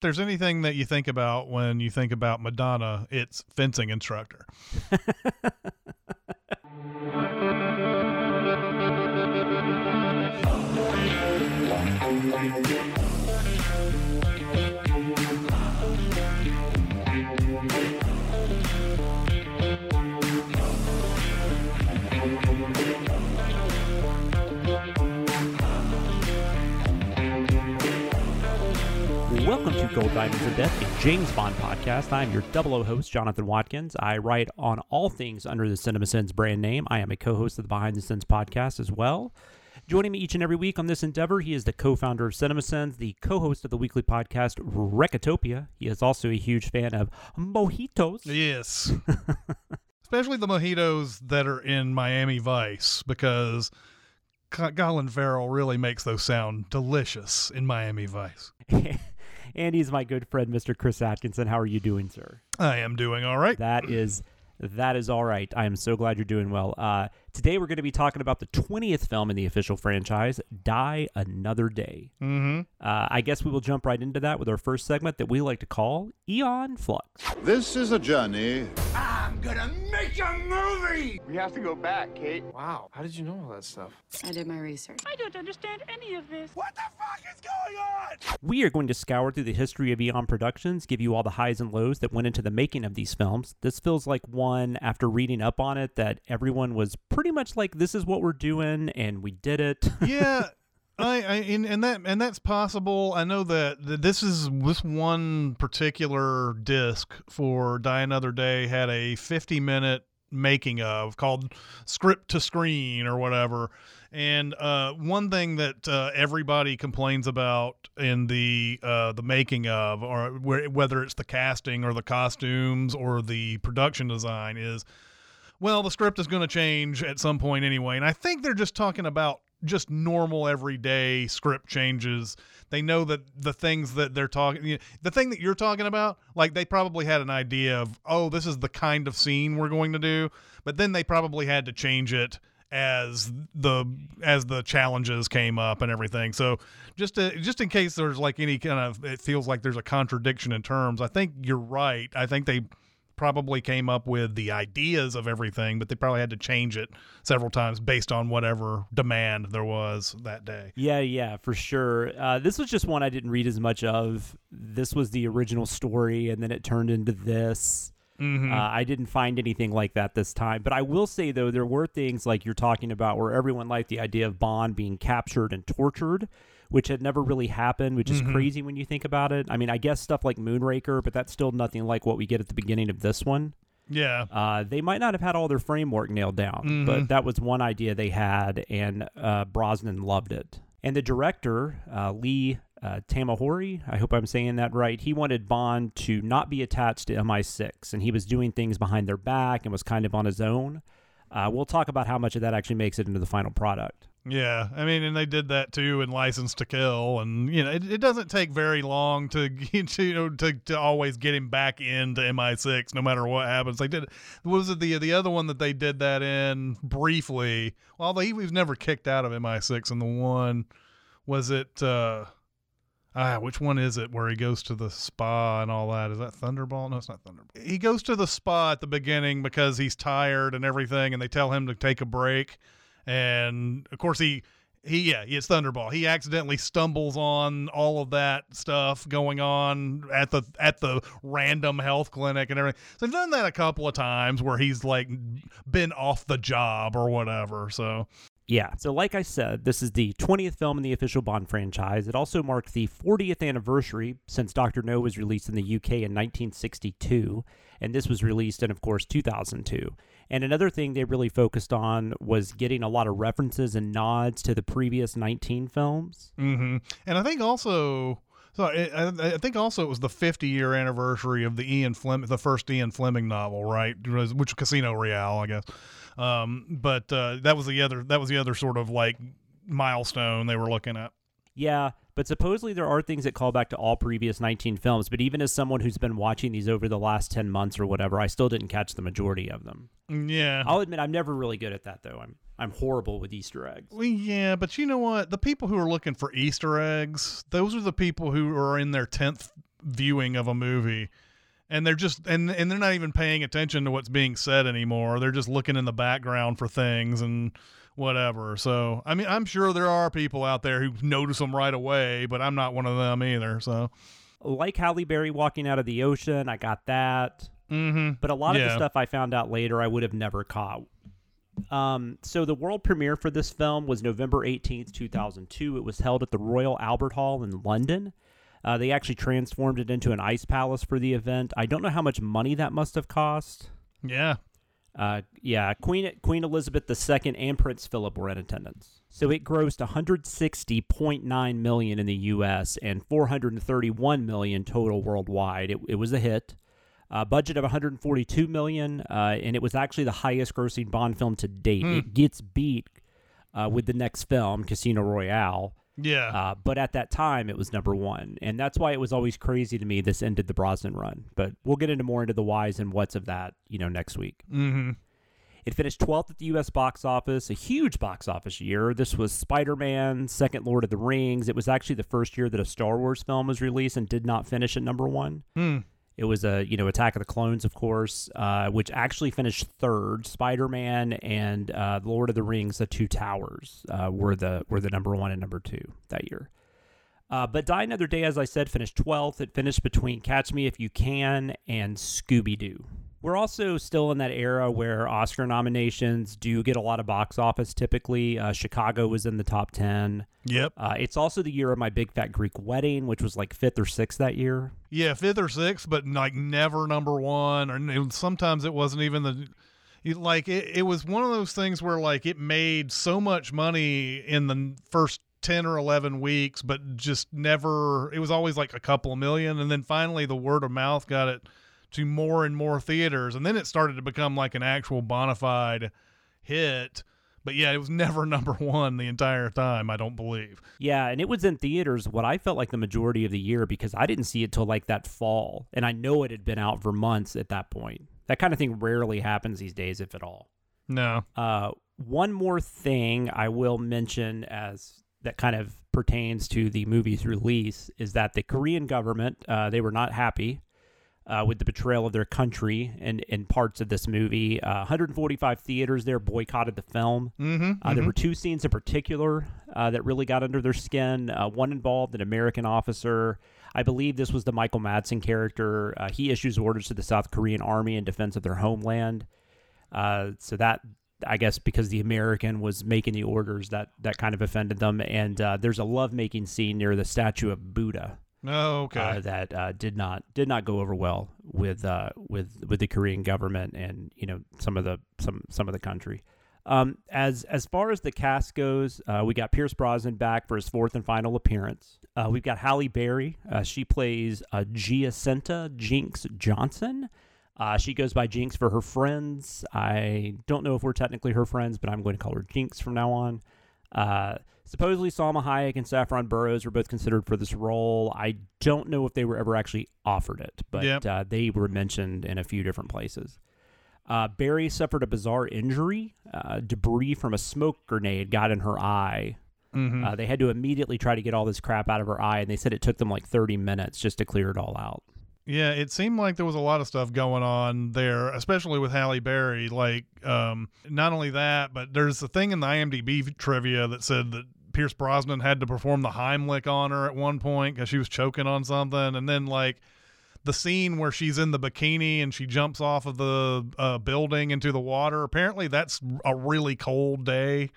there's anything that you think about when you think about Madonna, it's fencing instructor. Gold Diamonds of Death, a James Bond podcast. I'm your double O host, Jonathan Watkins. I write on all things under the Cinema Sins brand name. I am a co host of the Behind the Sins podcast as well. Joining me each and every week on this endeavor, he is the co founder of CinemaSins, the co host of the weekly podcast Recotopia. He is also a huge fan of mojitos. Yes. Especially the mojitos that are in Miami Vice because Co- Colin Farrell really makes those sound delicious in Miami Vice. and he's my good friend, Mr. Chris Atkinson. How are you doing, sir? I am doing all right. That is that is all right. I am so glad you're doing well. Uh, today we're going to be talking about the 20th film in the official franchise, Die Another Day. Mm-hmm. Uh, I guess we will jump right into that with our first segment that we like to call Eon Flux. This is a journey I'm gonna make a movie! We have to go back, Kate. Wow, how did you know all that stuff? I did my research. I don't understand any of this. What the fuck is going on? We are going to scour through the history of Eon Productions, give you all the highs and lows that went into the making of these films. This feels like one, after reading up on it, that everyone was pretty much like, this is what we're doing, and we did it. yeah. I, I and, and that and that's possible. I know that th- this is this one particular disc for Die Another Day had a 50 minute making of called script to screen or whatever. And uh, one thing that uh, everybody complains about in the uh, the making of, or wh- whether it's the casting or the costumes or the production design, is well, the script is going to change at some point anyway. And I think they're just talking about just normal everyday script changes. They know that the things that they're talking, you know, the thing that you're talking about, like they probably had an idea of, oh, this is the kind of scene we're going to do, but then they probably had to change it as the as the challenges came up and everything. So just to, just in case there's like any kind of it feels like there's a contradiction in terms, I think you're right. I think they probably came up with the ideas of everything, but they probably had to change it several times based on whatever demand there was that day. Yeah, yeah, for sure. Uh, this was just one I didn't read as much of. This was the original story, and then it turned into this. Mm-hmm. Uh, I didn't find anything like that this time. But I will say, though, there were things like you're talking about where everyone liked the idea of Bond being captured and tortured, which had never really happened, which is Mhm. crazy when you think about it. I mean, I guess stuff like Moonraker, but that's still nothing like what we get at the beginning of this one. yeah. Uh, they might not have had all their framework nailed down, Mhm. but that was one idea they had, and uh, Brosnan loved it. And the director, uh, Lee uh, Tamahori, I hope I'm saying that right, he wanted Bond to not be attached to MI6, and he was doing things behind their back and was kind of on his own. Uh, we'll talk about how much of that actually makes it into the final product. Yeah, I mean, and they did that too in License to Kill, and you know, it, it doesn't take very long to to, you know to, to always get him back into MI6, no matter what happens. They did. Was it the the other one that they did that in briefly? Well, he was never kicked out of MI6, and the one was it. uh Ah, which one is it where he goes to the spa and all that? Is that Thunderball? No, it's not Thunderball. He goes to the spa at the beginning because he's tired and everything, and they tell him to take a break. And of course, he he yeah, it's Thunderball. He accidentally stumbles on all of that stuff going on at the at the random health clinic and everything. So they've done that a couple of times where he's like been off the job or whatever. So Yeah. So, like I said, this is the 20th film in the official Bond franchise. It also marked the 40th anniversary since Dr. No was released in the UK in 1962, and this was released in, of course, 2002. And another thing they really focused on was getting a lot of references and nods to the previous 19 films. Mm-hmm. And I think also, so I, I think also it was the 50 year anniversary of the Ian Fleming, the first Ian Fleming novel, right? Which Casino Royale, I guess. Um, but uh, that was the other that was the other sort of like milestone they were looking at. Yeah, but supposedly there are things that call back to all previous 19 films. But even as someone who's been watching these over the last 10 months or whatever, I still didn't catch the majority of them. Yeah. I'll admit I'm never really good at that though. I'm I'm horrible with Easter eggs. Well, yeah, but you know what? The people who are looking for Easter eggs, those are the people who are in their tenth viewing of a movie. And they're just and and they're not even paying attention to what's being said anymore. They're just looking in the background for things and whatever. So, I mean, I'm sure there are people out there who notice them right away, but I'm not one of them either. So, Like Halle Berry walking out of the ocean, I got that. mm-hmm. But a lot of the stuff I found out later, I would have never caught. Um, so the world premiere for this film was November 18th, 2002. It was held at the Royal Albert Hall in London. Uh, they actually transformed it into an ice palace for the event. I don't know how much money that must have cost. yeah, Uh, yeah, Queen Queen Elizabeth II and Prince Philip were in attendance. So it grossed 160.9 million in the U.S. and 431 million total worldwide. It, it was a hit. Uh, budget of 142 million, uh, and it was actually the highest grossing Bond film to date. It gets beat uh, with the next film, Casino Royale. Yeah, Uh, but at that time, it was number one, and that's why it was always crazy to me. This ended the Brosnan run, but we'll get into more into the whys and whats of that, you know, next week. mm-hmm. It finished 12th at the U.S. box office, a huge box office year. This was Spider Man, second Lord of the Rings. It was actually the first year that a Star Wars film was released and did not finish at number one. Hmm. It was a you know Attack of the Clones, of course, uh, which actually finished third. Spider Man and uh, Lord of the Rings: The Two Towers uh, were the were the number one and number two that year. Uh, but Die Another Day, as I said, finished 12th. It finished between Catch Me If You Can and Scooby Doo. We're also still in that era where Oscar nominations do get a lot of box office typically. Uh, Chicago was in the top 10. Yep. Uh, it's also the year of my Big Fat Greek Wedding, which was like fifth or sixth that year. Yeah, fifth or sixth, but like never number one, or sometimes it wasn't even the. Like it, it was one of those things where like it made so much money in the first ten or eleven weeks, but just never. It was always like a couple of million, and then finally the word of mouth got it to more and more theaters, and then it started to become like an actual bona fide hit. But yeah, it was never number one the entire time. I don't believe. Yeah, and it was in theaters what I felt like the majority of the year because I didn't see it till like that fall. And I know it had been out for months at that point. That kind of thing rarely happens these days, if at all. No. Uh, one more thing I will mention as that kind of pertains to the movie's release is that the Korean government uh, they were not happy uh, with the betrayal of their country in, in parts of this movie. Uh, 145 theaters there boycotted the film. Mm-hmm. Uh, There were two scenes in particular uh, that really got under their skin. Uh, one involved an American officer. I believe this was the Michael Madsen character. Uh, he issues orders to the South Korean army in defense of their homeland. Uh, so that, I guess, because the American was making the orders, that that kind of offended them. And uh, there's a lovemaking scene near the statue of Buddha Oh, okay. uh, that uh, did not did not go over well with uh, with with the Korean government and you know some of the some some of the country. Um, as as far as the cast goes, uh, we got Pierce Brosnan back for his fourth and final appearance. Uh, we've got Halle Berry. Uh, she plays Giacinta Jinx Johnson. Uh, she goes by Jinx for her friends. I don't know if we're technically her friends, but I'm going to call her Jinx from now on. Supposedly, Salma Hayek and Saffron Burrows were both considered for this role. I don't know if they were ever actually offered it, but Yep. uh, they were mentioned in a few different places. Uh, Berry suffered a bizarre injury. Uh, debris from a smoke grenade got in her eye. mm-hmm. Uh, they had to immediately try to get all this crap out of her eye, and they said it took them like 30 minutes just to clear it all out. Yeah, it seemed like there was a lot of stuff going on there, especially with Halle Berry. Like, um, not only that, but there's a thing in the IMDb trivia that said that Pierce Brosnan had to perform the Heimlich on her at one point because she was choking on something, and then like the scene where she's in the bikini and she jumps off of the uh, building into the water. Apparently, that's a really cold day.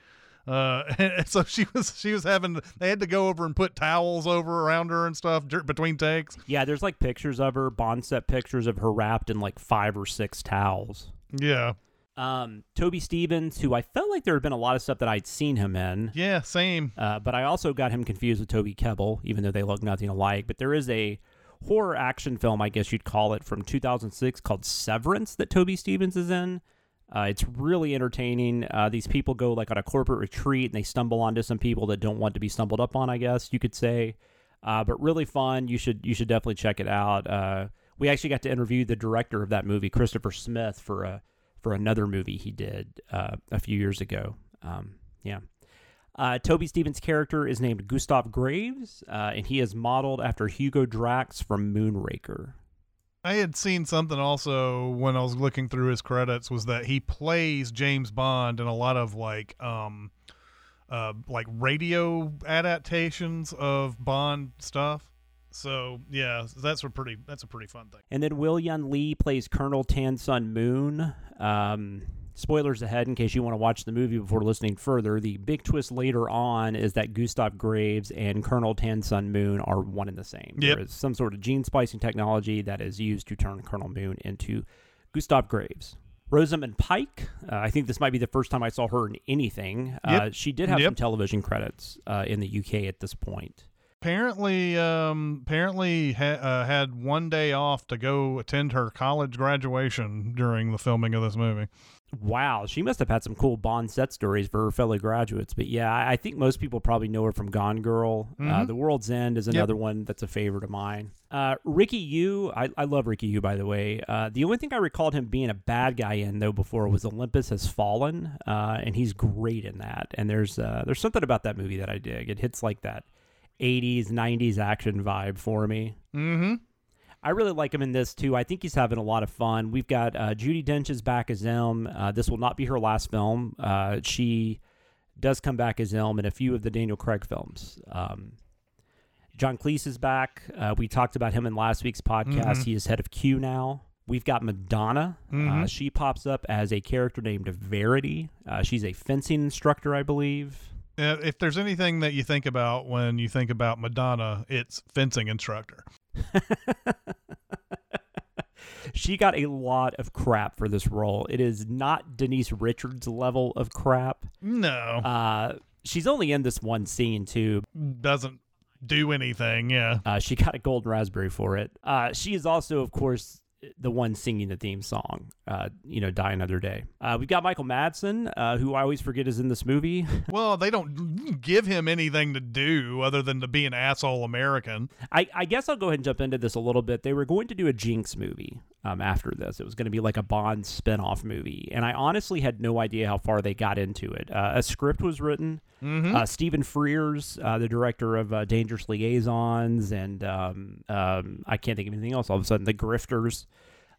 Uh, and so she was she was having they had to go over and put towels over around her and stuff between takes. Yeah, there's like pictures of her, Bond set pictures of her wrapped in like five or six towels. Yeah, Um, Toby Stephens, who I felt like there had been a lot of stuff that I'd seen him in, yeah, same. uh, but I also got him confused with Toby Kebbell, even though they look nothing alike. But there is a horror action film, I guess you'd call it, from 2006 called Severance that Toby Stephens is in. Uh, it's really entertaining. Uh, these people go like on a corporate retreat and they stumble onto some people that don't want to be stumbled up on. I guess you could say, uh, but really fun. You should you should definitely check it out. Uh, we actually got to interview the director of that movie, Christopher Smith, for a for another movie he did uh, a few years ago. Um, yeah. Uh, Toby Stephens' character is named Gustav Graves, uh, and he is modeled after Hugo Drax from Moonraker. I had seen something also when I was looking through his credits was that he plays James Bond in a lot of like um uh like radio adaptations of Bond stuff. So yeah, that's a pretty that's a pretty fun thing. And then Will Yun Lee plays Colonel Tan Sun Moon. Um, spoilers ahead in case you want to watch the movie before listening further. The big twist later on is that Gustav Graves and Colonel Tan Sun Moon are one and the same. Yep. There is some sort of gene splicing technology that is used to turn Colonel Moon into Gustav Graves. Rosamund Pike, uh, I think this might be the first time I saw her in anything. Uh, Yep. she did have Yep. some television credits uh, in the UK at this point. Apparently, um, apparently ha- uh, had one day off to go attend her college graduation during the filming of this movie. Wow, she must have had some cool Bond set stories for her fellow graduates. But yeah, I I think most people probably know her from Gone Girl. Uh, Mhm. the World's End is another one that's a favorite of mine. Uh, Rick Yune, I, I love Rick Yune, by the way. Uh, the only thing I recalled him being a bad guy in though before was Olympus Has Fallen, uh, and he's great in that. And there's uh, there's something about that movie that I dig. It hits like that 80s 90s action vibe for me. Mm-hmm. I really like him in this too. I think he's having a lot of fun. We've got uh, Judi Dench is back as M. Uh, this will not be her last film. Uh, she does come back as M in a few of the Daniel Craig films. Um, John Cleese is back. Uh, we talked about him in last week's podcast. Mhm. He is head of Q now. We've got Madonna. Uh, Mhm. she pops up as a character named Verity. Uh, she's a fencing instructor, I believe. Uh, if there's anything that you think about when you think about Madonna, it's fencing instructor. she got a lot of crap for this role. It is not Denise Richards' level of crap. No, Uh, she's only in this one scene too. doesn't do anything. Yeah. Uh, she got a golden raspberry for it. Uh, she is also, of course, the one singing the theme song. Uh, you know, "Die Another Day." Uh, we've got Michael Madsen, uh, who I always forget is in this movie. Well, they don't give him anything to do other than to be an asshole American. I, I guess I'll go ahead and jump into this a little bit. They were going to do a Jinx movie um, after this. It was going to be like a Bond spin-off movie, and I honestly had no idea how far they got into it. Uh, a script was written. Mm-hmm. Uh, Stephen Frears, uh, the director of uh, Dangerous Liaisons, and um, um, I can't think of anything else. All of a sudden, The Grifters.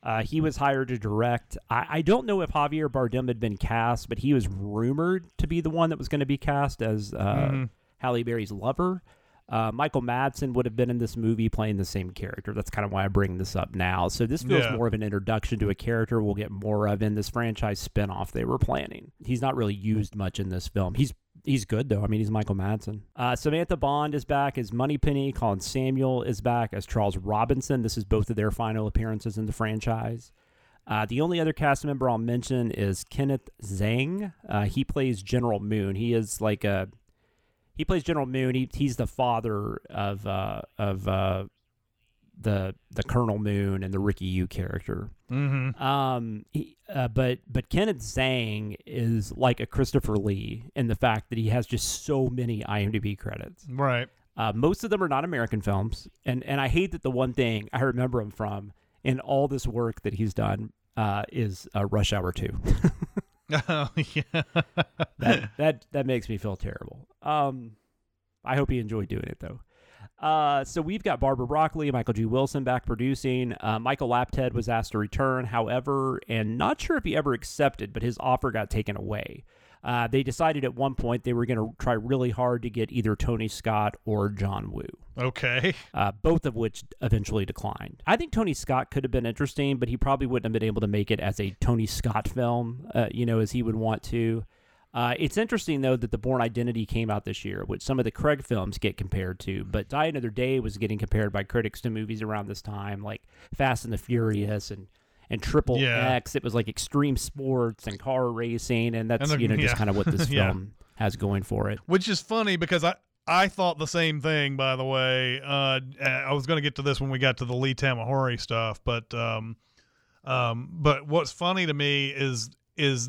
Uh, he was hired to direct. I, I don't know if Javier Bardem had been cast, but he was rumored to be the one that was going to be cast as uh, Mhm. Halle Berry's lover. Uh, Michael Madsen would have been in this movie playing the same character. That's kind of why I bring this up now. So this feels Yeah. more of an introduction to a character we'll get more of in this franchise spinoff they were planning. He's not really used much in this film. He's he's good though. I mean, he's Michael Madsen. Uh, Samantha Bond is back as Moneypenny. Colin Salmon is back as Charles Robinson. This is both of their final appearances in the franchise. Uh, the only other cast member I'll mention is Kenneth Tsang. Uh, he plays General Moon. He is like a he plays General Moon. He, he's the father of uh, of uh, the the Colonel Moon and the Rick Yune character. Mm-hmm. Um, he, uh, but but Kenneth Tsang is like a Christopher Lee in the fact that he has just so many IMDb credits. Right. Uh, most of them are not American films, and and I hate that the one thing I remember him from in all this work that he's done uh, is uh, Rush Hour Two. Oh yeah. that that that makes me feel terrible. Um, I hope he enjoyed doing it though. Uh, so we've got Barbara Broccoli, Michael G. Wilson back producing. Uh, Michael Apted was asked to return, however, and not sure if he ever accepted, but his offer got taken away. Uh, they decided at one point they were going to try really hard to get either Tony Scott or John Woo, okay. uh, both of which eventually declined. I think Tony Scott could have been interesting, but he probably wouldn't have been able to make it as a Tony Scott film, uh, you know, as he would want to. Uh, it's interesting though that the Bourne Identity came out this year, which some of the Craig films get compared to, but Die Another Day was getting compared by critics to movies around this time, like Fast and the Furious and and Triple Yeah. X. It was like extreme sports and car racing, and that's And the- you know just kind of what this Yeah. film has going for it. Which is funny because I I thought the same thing. By the way, uh, I was going to get to this when we got to the Lee Tamahori stuff, but um, um, but what's funny to me is is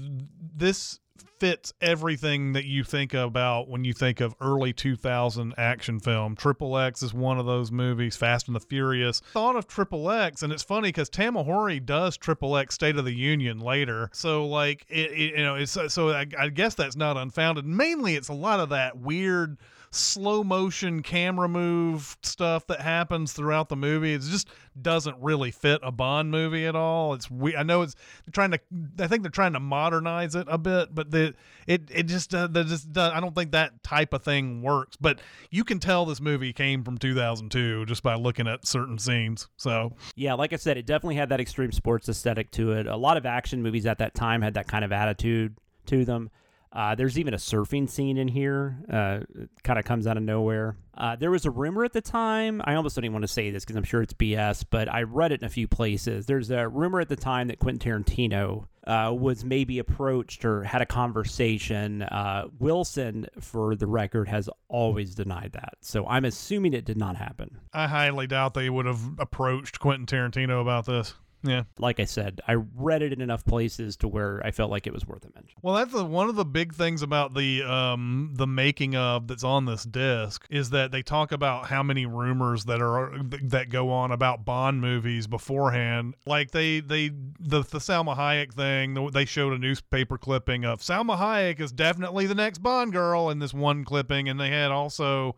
this fits everything that you think about when you think of early 2000 action film. Triple X is one of those movies. Fast and the Furious. Thought of Triple X, and it's funny because Tamahori does Triple X State of the Union later. So like it, it you know, it's so I, I guess that's not unfounded. Mainly, it's a lot of that weird slow motion camera move stuff that happens throughout the movie. It just doesn't really fit a Bond movie at all. It's we I know it's trying to I think they're trying to modernize it a bit, but the it it just uh, just does, I don't think that type of thing works. But you can tell this movie came from 2002 just by looking at certain scenes. So Yeah, like I said, it definitely had that extreme sports aesthetic to it. A lot of action movies at that time had that kind of attitude to them. Uh, there's even a surfing scene in here. Uh, kind of comes out of nowhere. Uh, there was a rumor at the time. I almost don't even want to say this because I'm sure it's BS, but I read it in a few places. There's a rumor at the time that Quentin Tarantino uh, was maybe approached or had a conversation. Uh, Wilson, for the record, has always denied that. So I'm assuming it did not happen. I highly doubt they would have approached Quentin Tarantino about this. Yeah. Like I said, I read it in enough places to where I felt like it was worth a mention. Well, that's the, one of the big things about the um the making of that's on this disc is that they talk about how many rumors that are that go on about Bond movies beforehand. Like they they the the Salma Hayek thing, they showed a newspaper clipping of Salma Hayek is definitely the next Bond girl in this one clipping, and they had also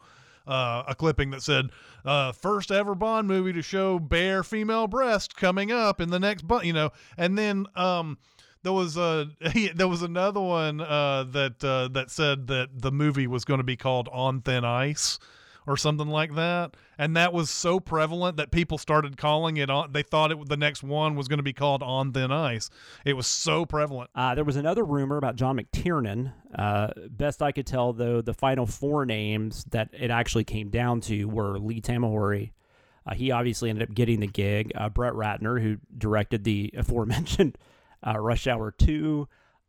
uh, a clipping that said uh, first ever Bond movie to show bare female breast coming up in the next Bond, you know, and then um, there was a there was another one uh, that uh, that said that the movie was going to be called On Thin Ice or something like that. And that was so prevalent that people started calling it on. They thought it the next one was going to be called On Thin Ice. It was so prevalent. Uh, there was another rumor about John McTiernan. Uh, best I could tell, though, the final four names that it actually came down to were Lee Tamahori. Uh, he obviously ended up getting the gig. Uh, Brett Ratner, who directed the aforementioned uh, Rush Hour 2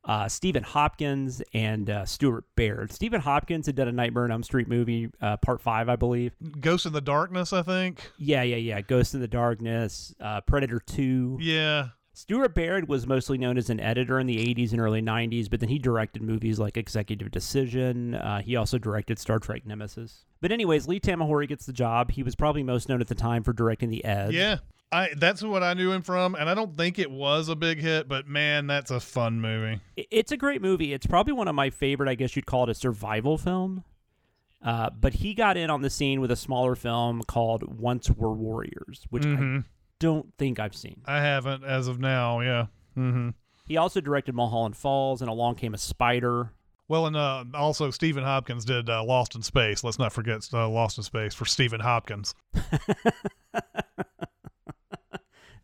uh, Stephen Hopkins and uh, Stuart Baird. Stephen Hopkins had done a Nightmare on Elm Street movie, uh, part five, I believe. Ghost and the Darkness, I think. Yeah, yeah, yeah. Ghost and the Darkness, uh, Predator 2. Yeah. Stuart Baird was mostly known as an editor in the 80s and early 90s, but then he directed movies like Executive Decision. Uh, he also directed Star Trek Nemesis. But, anyways, Lee Tamahori gets the job. He was probably most known at the time for directing The Edge. Yeah. I that's what I knew him from, and I don't think it was a big hit, but man, that's a fun movie. It's a great movie. It's probably one of my favorite. I guess you'd call it a survival film. Uh, but he got in on the scene with a smaller film called Once Were Warriors, which mm-hmm. I don't think I've seen. I haven't as of now. Yeah. Mm-hmm. He also directed Mulholland Falls and Along Came a Spider. Well, and uh, also Stephen Hopkins did uh, Lost in Space. Let's not forget uh, Lost in Space for Stephen Hopkins.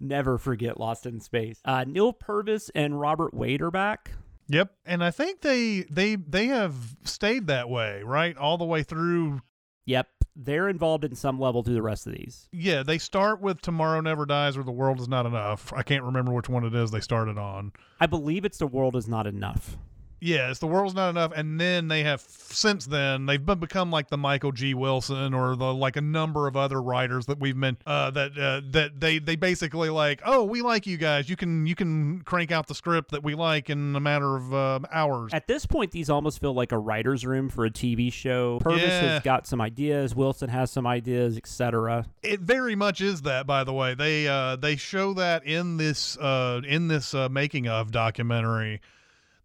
Never forget Lost in Space. Uh, Neil Purvis and Robert Wade are back. Yep, and I think they they they have stayed that way, right, all the way through. Yep, they're involved in some level through the rest of these. Yeah, they start with Tomorrow Never Dies or The World Is Not Enough. I can't remember which one it is they started on. I believe it's The World Is Not Enough. Yes, the world's not enough, and then they have since then they've become like the Michael G. Wilson or the like a number of other writers that we've been uh, that uh, that they they basically like oh we like you guys you can you can crank out the script that we like in a matter of uh, hours. At this point, these almost feel like a writer's room for a TV show. Purvis Yeah. has got some ideas. Wilson has some ideas, etc. It very much is that, by the way. They uh, they show that in this uh, in this uh, making of documentary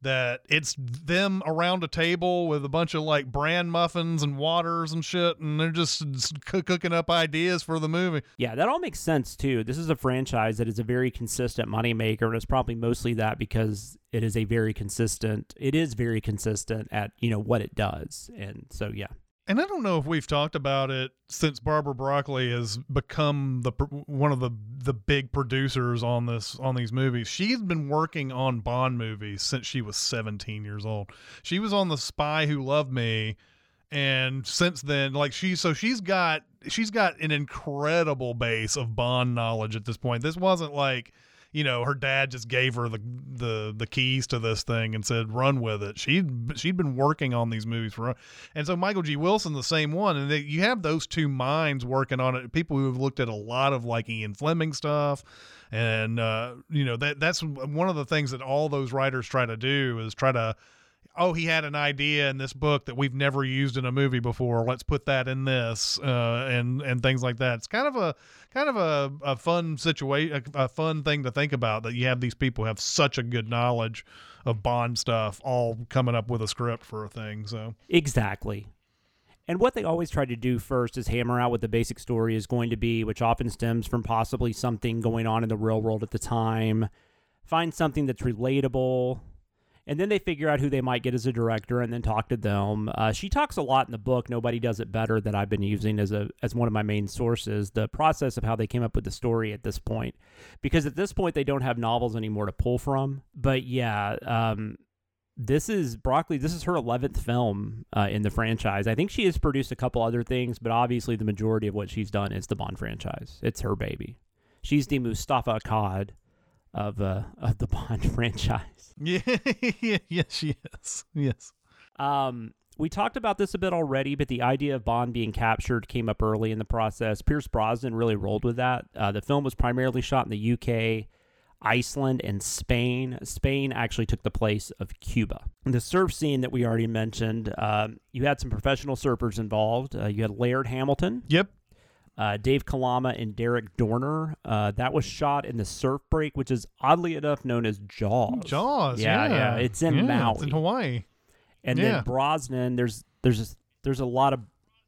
that it's them around a table with a bunch of like bran muffins and waters and shit, and they're just coo- cooking up ideas for the movie. Yeah, that all makes sense too. This is a franchise that is a very consistent moneymaker, and it's probably mostly that because it is a very consistent. It is very consistent at you know what it does, and so yeah. And I don't know if we've talked about it since Barbara Broccoli has become the one of the the big producers on this on these movies. She's been working on Bond movies since she was 17 years old. She was on The Spy Who Loved Me and since then like she so she's got she's got an incredible base of Bond knowledge at this point. This wasn't like you know her dad just gave her the the the keys to this thing and said run with it. She'd she'd been working on these movies for and so michael g. Wilson the same one and they, you have those two minds working on it people who have looked at a lot of like ian fleming stuff and uh you know that that's one of the things that all those writers try to do is try to oh, he had an idea in this book that we've never used in a movie before. Let's put that in this, uh, and and things like that. It's kind of a kind of a, a fun situation, a, a fun thing to think about that you have these people have such a good knowledge of Bond stuff, all coming up with a script for a thing. So Exactly. And what they always try to do first is hammer out what the basic story is going to be, which often stems from possibly something going on in the real world at the time. Find something that's relatable. And then they figure out who they might get as a director and then talk to them. Uh, she talks a lot in the book. Nobody does it better that I've been using as a as one of my main sources. The process of how they came up with the story at this point, because at this point they don't have novels anymore to pull from. But yeah, um, this is broccoli this is her 11th film uh, in the franchise i think she has produced a couple other things but obviously the majority of what she's done is the bond franchise it's her baby she's the mustafa akkad of uh, of the bond franchise yeah, yes, she is. Yes. um we talked about this a bit already, but the idea of Bond being captured came up early in the process. Pierce Brosnan really rolled with that. Uh, the film was primarily shot in the UK, Iceland, and Spain. Spain actually took the place of Cuba. The surf scene that we already mentioned, um, you had some professional surfers involved. Uh, you had Laird Hamilton, Yep. Uh, Dave Kalama, and Darrick Doerner. Uh, that was shot in the surf break, which is oddly enough known as Jaws. Jaws. Yeah, Yeah, yeah, it's in Yeah, Maui. It's in Hawaii. And Yeah. then Brosnan, there's there's a, there's a lot of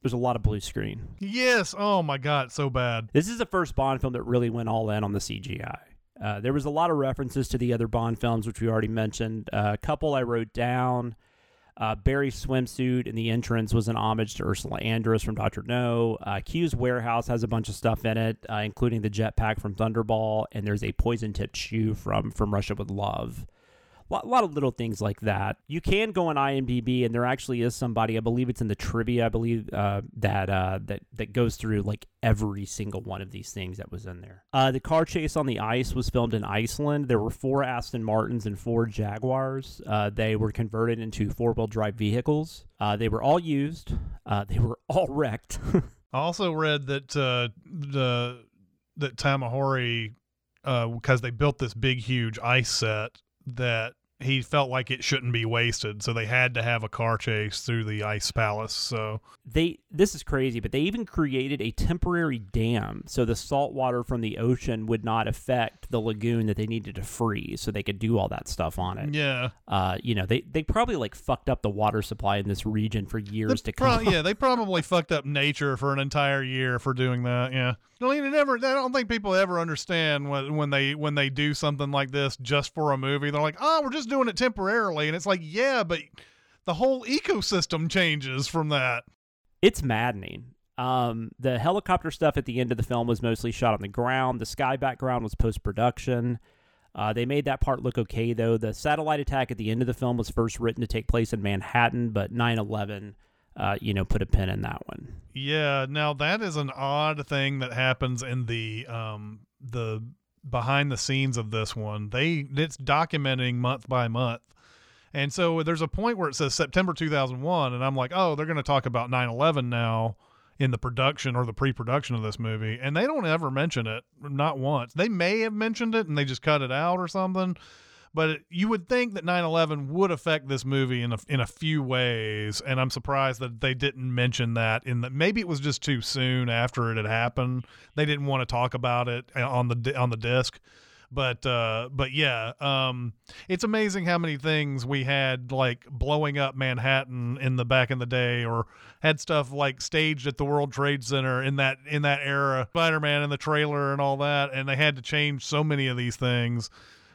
there's a lot of blue screen. Yes. Oh my God, so bad. This is the first Bond film that really went all in on the CGI. Uh, there was a lot of references to the other Bond films, which we already mentioned. Uh, a couple I wrote down. Uh, Berry's swimsuit in the entrance was an homage to Ursula Andress from Doctor No. Uh, Q's warehouse has a bunch of stuff in it, uh, including the jetpack from Thunderball, and there's a poison-tipped shoe from from Russia with Love. A lot of little things like that. You can go on IMDb, and there actually is somebody. I believe it's in the trivia. I believe uh, that uh, that that goes through like every single one of these things that was in there. Uh, the car chase on the ice was filmed in Iceland. There were four Aston Martins and four Jaguars. Uh, they were converted into four wheel drive vehicles. Uh, they were all used. Uh, they were all wrecked. I also read that the that Tamahori, because they built this big, huge ice set, that he felt like it shouldn't be wasted, so they had to have a car chase through the ice palace. So they this is crazy, but they even created a temporary dam so the salt water from the ocean would not affect the lagoon that they needed to freeze, so they could do all that stuff on it. yeah, Uh, you know, they they probably like fucked up the water supply in this region for years They to come. pro- yeah, they probably fucked up nature for an entire year for doing that. Yeah, no, you never. I don't think people ever understand when when they when they do something like this just for a movie. They're like, oh, we're just doing it temporarily, and it's like, yeah, but the whole ecosystem changes from that. It's maddening. Um, the helicopter stuff at the end of the film was mostly shot on the ground. The sky background was post production. Uh, they made that part look okay, though. The satellite attack at the end of the film was first written to take place in Manhattan, but 9 11, uh, you know, put a pin in that one. Yeah, now that is an odd thing that happens in the um the behind the scenes of this one. They it's documenting month by month. And so there's a point where it says September 2001 and I'm like, "Oh, they're going to talk about 9/11 now in the production or the pre-production of this movie." And they don't ever mention it, not once. They may have mentioned it and they just cut it out or something. But you would think that 9/11 would affect this movie in a in a few ways, and I'm surprised that they didn't mention that. In the maybe it was just too soon after it had happened. They didn't want to talk about it uh, on the on the disc. But uh, but yeah, um, it's amazing how many things we had like blowing up Manhattan in the back in the day, or had stuff like staged at the World Trade Center in that in that era, Spider-Man in the trailer and all that, and they had to change so many of these things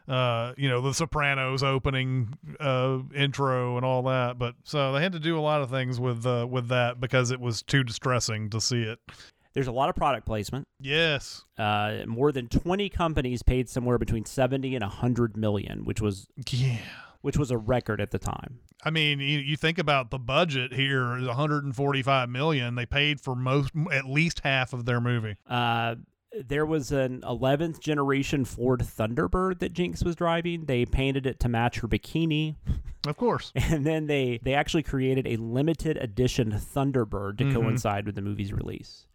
uh, you know, the Sopranos opening uh, intro and all that. But so they had to do a lot of things with uh, with that because it was too distressing to see it. There's a lot of product placement. Yes. Uh, more than 20 companies paid somewhere between 70 and 100 million, which was Yeah. which was a record at the time. I mean, you, you think about the budget here is 145 million. They paid for most, at least half of their movie. Uh, there was an 11th generation Ford Thunderbird that Jinx was driving. They painted it to match her bikini, Of course. and then they they actually created a limited edition Thunderbird to Mhm. coincide with the movie's release.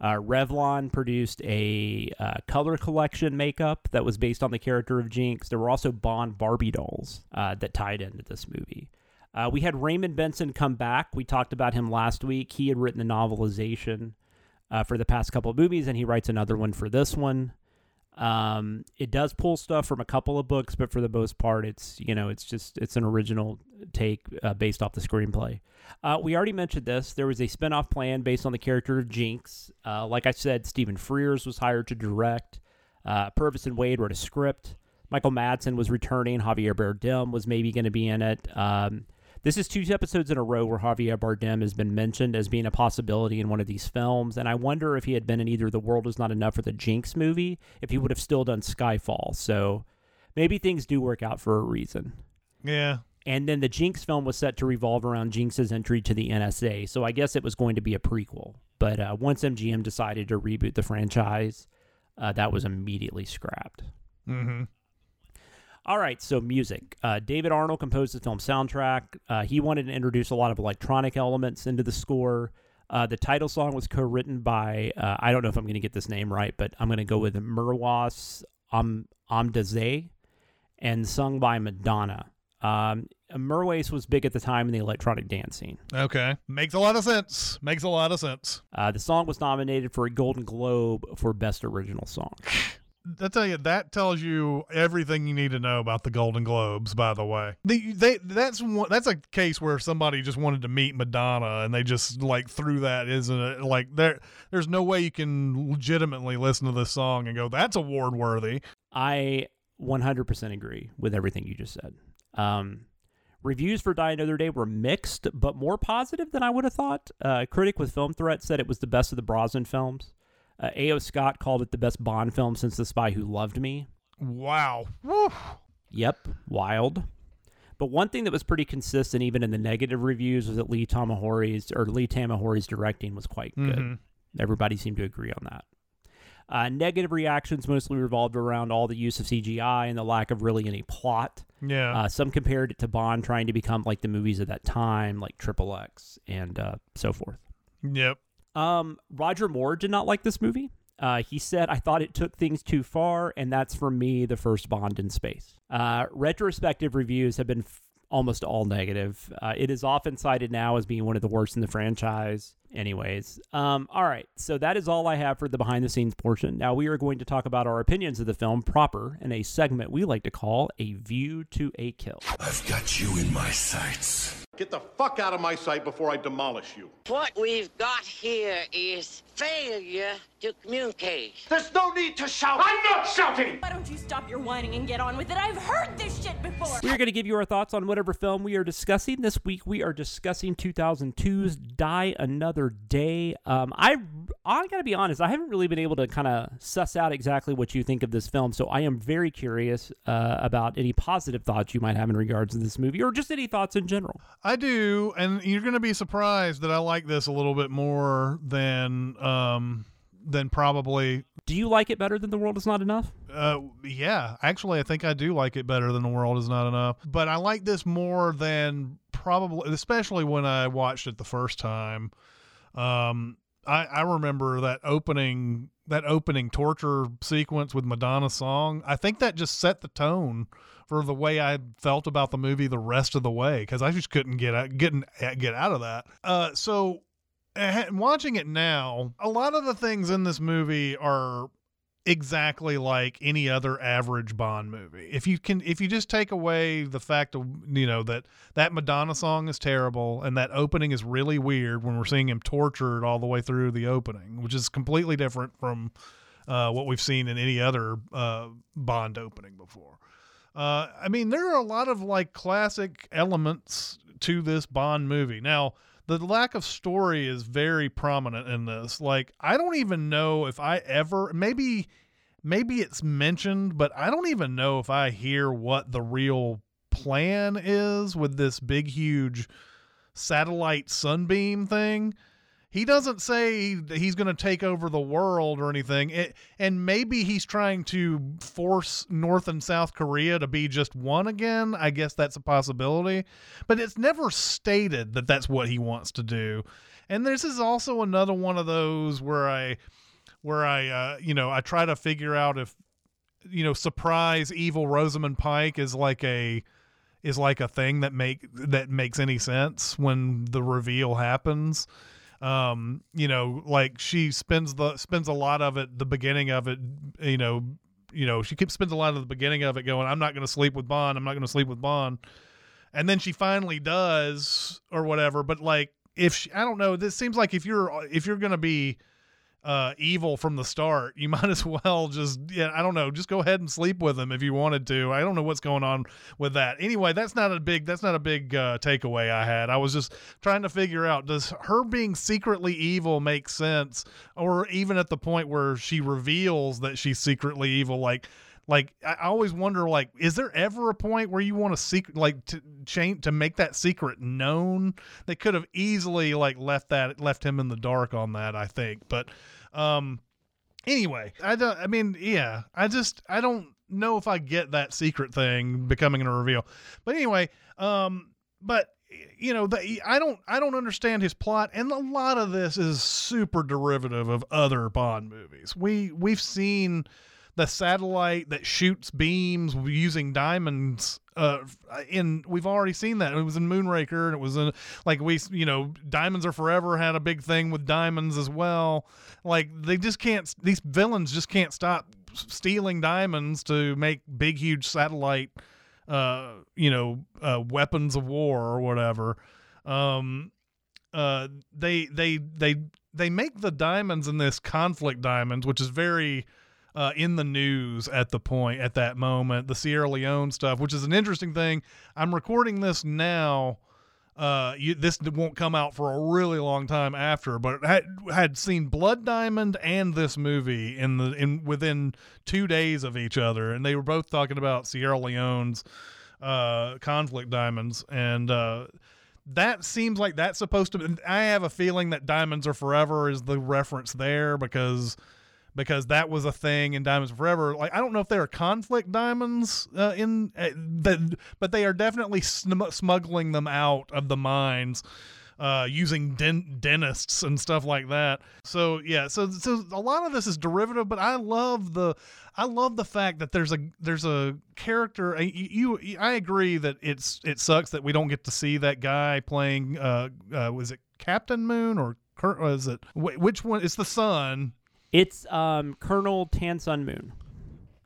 Uh, Revlon produced a uh, color collection makeup that was based on the character of Jinx. There were also Bond Barbie dolls uh, that tied into this movie. Uh, we had Raymond Benson come back. We talked about him last week. He had written the novelization uh, for the past couple of movies, and he writes another one for this one. Um, it does pull stuff from a couple of books, but for the most part, it's you know it's just it's an original take uh, based off the screenplay. Uh, we already mentioned this. There was a spinoff plan based on the character of Jinx. Uh, like I said, Stephen Frears was hired to direct. Uh, Purvis and Wade wrote a script. Michael Madsen was returning. Javier Bardem was maybe going to be in it. Um, this is two episodes in a row where Javier Bardem has been mentioned as being a possibility in one of these films, and I wonder if he had been in either The World Is Not Enough or the Jinx movie, if he would have still done Skyfall. So maybe things do work out for a reason. Yeah. And then the Jinx film was set to revolve around Jinx's entry to the NSA, so I guess it was going to be a prequel. But uh, once MGM decided to reboot the franchise, uh, that was immediately scrapped. Mm-hmm. All right, so music. Uh, David Arnold composed the film soundtrack. Uh, he wanted to introduce a lot of electronic elements into the score. Uh, the title song was co-written by uh, I don't know if I'm going to get this name right, but I'm going to go with Mirwais Am- Amdaze, and sung by Madonna. Um, was big at the time in the electronic dance scene. Okay. Makes a lot of sense. Makes a lot of sense. Uh, the song was nominated for a Golden Globe for Best Original Song. I tell you, that tells you everything you need to know about the Golden Globes. By the way, the, they that's one that's a case where somebody just wanted to meet Madonna and they just like threw that, isn't it? Like there, there's no way you can legitimately listen to this song and go, "That's award worthy." I 100% agree with everything you just said. Um, reviews for Die Another Day were mixed, but more positive than I would have thought. Uh, a critic with Film Threat said it was the best of the Brosnan films. Uh, A.O. Scott called it the best Bond film since The Spy Who Loved Me. Wow. Woo. Yep, wild. But one thing that was pretty consistent, even in the negative reviews, was that Lee Tamahori's or Lee Tamahori's directing was quite good. Mhm. Everybody seemed to agree on that. Uh, negative reactions mostly revolved around all the use of CGI and the lack of really any plot. Yeah. Uh, some compared it to Bond trying to become like the movies of that time, like Triple X and uh, so forth. yep. Um, Roger Moore did not like this movie. Uh, he said, I thought it took things too far, and that's for me the first Bond in space. Uh, retrospective reviews have been f- almost all negative. Uh, it is often cited now as being one of the worst in the franchise. Anyways, um, all right, so that is all I have for the behind the scenes portion. Now we are going to talk about our opinions of the film proper in a segment we like to call A View to a Kill. I've got you in my sights. Get the fuck out of my sight before I demolish you. What we've got here is failure to communicate. There's no need to shout. I'm not shouting. Why don't you stop your whining and get on with it? I've heard this shit before. We are going to give you our thoughts on whatever film we are discussing. This week we are discussing 2002's Die Another Day. Um, I I got to be honest, I haven't really been able to kind of suss out exactly what you think of this film, so I am very curious uh, about any positive thoughts you might have in regards to this movie, or just any thoughts in general. I do, and you're going to be surprised that I like this a little bit more than um than probably Do you like it better than The World Is Not Enough? uh yeah, actually I think I do like it better than The World Is Not Enough, but I like this more than probably especially when I watched it the first time. Um I I remember that opening that opening torture sequence with Madonna's song. I think that just set the tone for the way I felt about the movie the rest of the way because I just couldn't get out, getting get out of that. Uh, so uh, watching it now, a lot of the things in this movie are exactly like any other average Bond movie. If you can, if you just take away the fact of you know that that Madonna song is terrible and that opening is really weird when we're seeing him tortured all the way through the opening, which is completely different from uh, what we've seen in any other uh, Bond opening before. Uh, I mean, there are a lot of like classic elements to this Bond movie. Now, the lack of story is very prominent in this. Like, I don't even know if I ever maybe maybe it's mentioned, but I don't even know if I hear what the real plan is with this big huge satellite sunbeam thing he doesn't say he's going to take over the world or anything. It, and maybe he's trying to force North and South Korea to be just one again. I guess that's a possibility. But it's never stated that that's what he wants to do. And this is also another one of those where I where I uh, you know, I try to figure out if you know, surprise evil Rosamund Pike is like a is like a thing that make that makes any sense when the reveal happens um you know like she spends the spends a lot of it the beginning of it you know you know she keeps spends a lot of the beginning of it going i'm not going to sleep with bond i'm not going to sleep with bond. And then she finally does or whatever but like if she, i don't know this seems like if you're if you're going to be uh evil from the start you might as well just yeah i don't know just go ahead and sleep with him if you wanted to. I don't know what's going on with that. Anyway that's not a big that's not a big uh, takeaway i had. I was just trying to figure out does her being secretly evil make sense? Or even at the point where she reveals that she's secretly evil like like I always wonder like is there ever a point where you want to secret like to change to make that secret known? They could have easily like left that left him in the dark on that i think but um anyway. I don't i mean yeah i just i don't know if i get that secret thing becoming a reveal. But anyway um but you know the, i don't i don't understand his plot and a lot of this is super derivative of other bond movies. We we've seen the satellite that shoots beams using diamonds uh in we've already seen that. It was in moonraker and it was in like we you know diamonds are forever had a big thing with diamonds as well. Like they just can't these villains just can't stop stealing diamonds to make big huge satellite uh you know uh weapons of war or whatever. Um uh they they they they make the diamonds in this conflict diamonds which is very uh, in the news at the point at that moment the sierra leone stuff which is an interesting thing i'm recording this now uh, you, this won't come out for a really long time after, but had had seen Blood Diamond and this movie in the in within two days of each other, and they were both talking about Sierra Leone's uh, conflict diamonds, and uh, that seems like that's supposed to. be I have a feeling that Diamonds Are Forever is the reference there because because that was a thing in Diamonds Forever. Like I don't know if there are conflict diamonds uh, in uh, that, but they are definitely sm- smuggling them out of the mines. Uh, using den- dentists and stuff like that. So yeah, so so a lot of this is derivative, but I love the I love the fact that there's a there's a character. uh, You, I agree that it's it sucks that we don't get to see that guy playing. Uh, uh was it Captain Moon or Kurt? Was it which one? It's the son. It's um, Colonel Tan Sun Moon.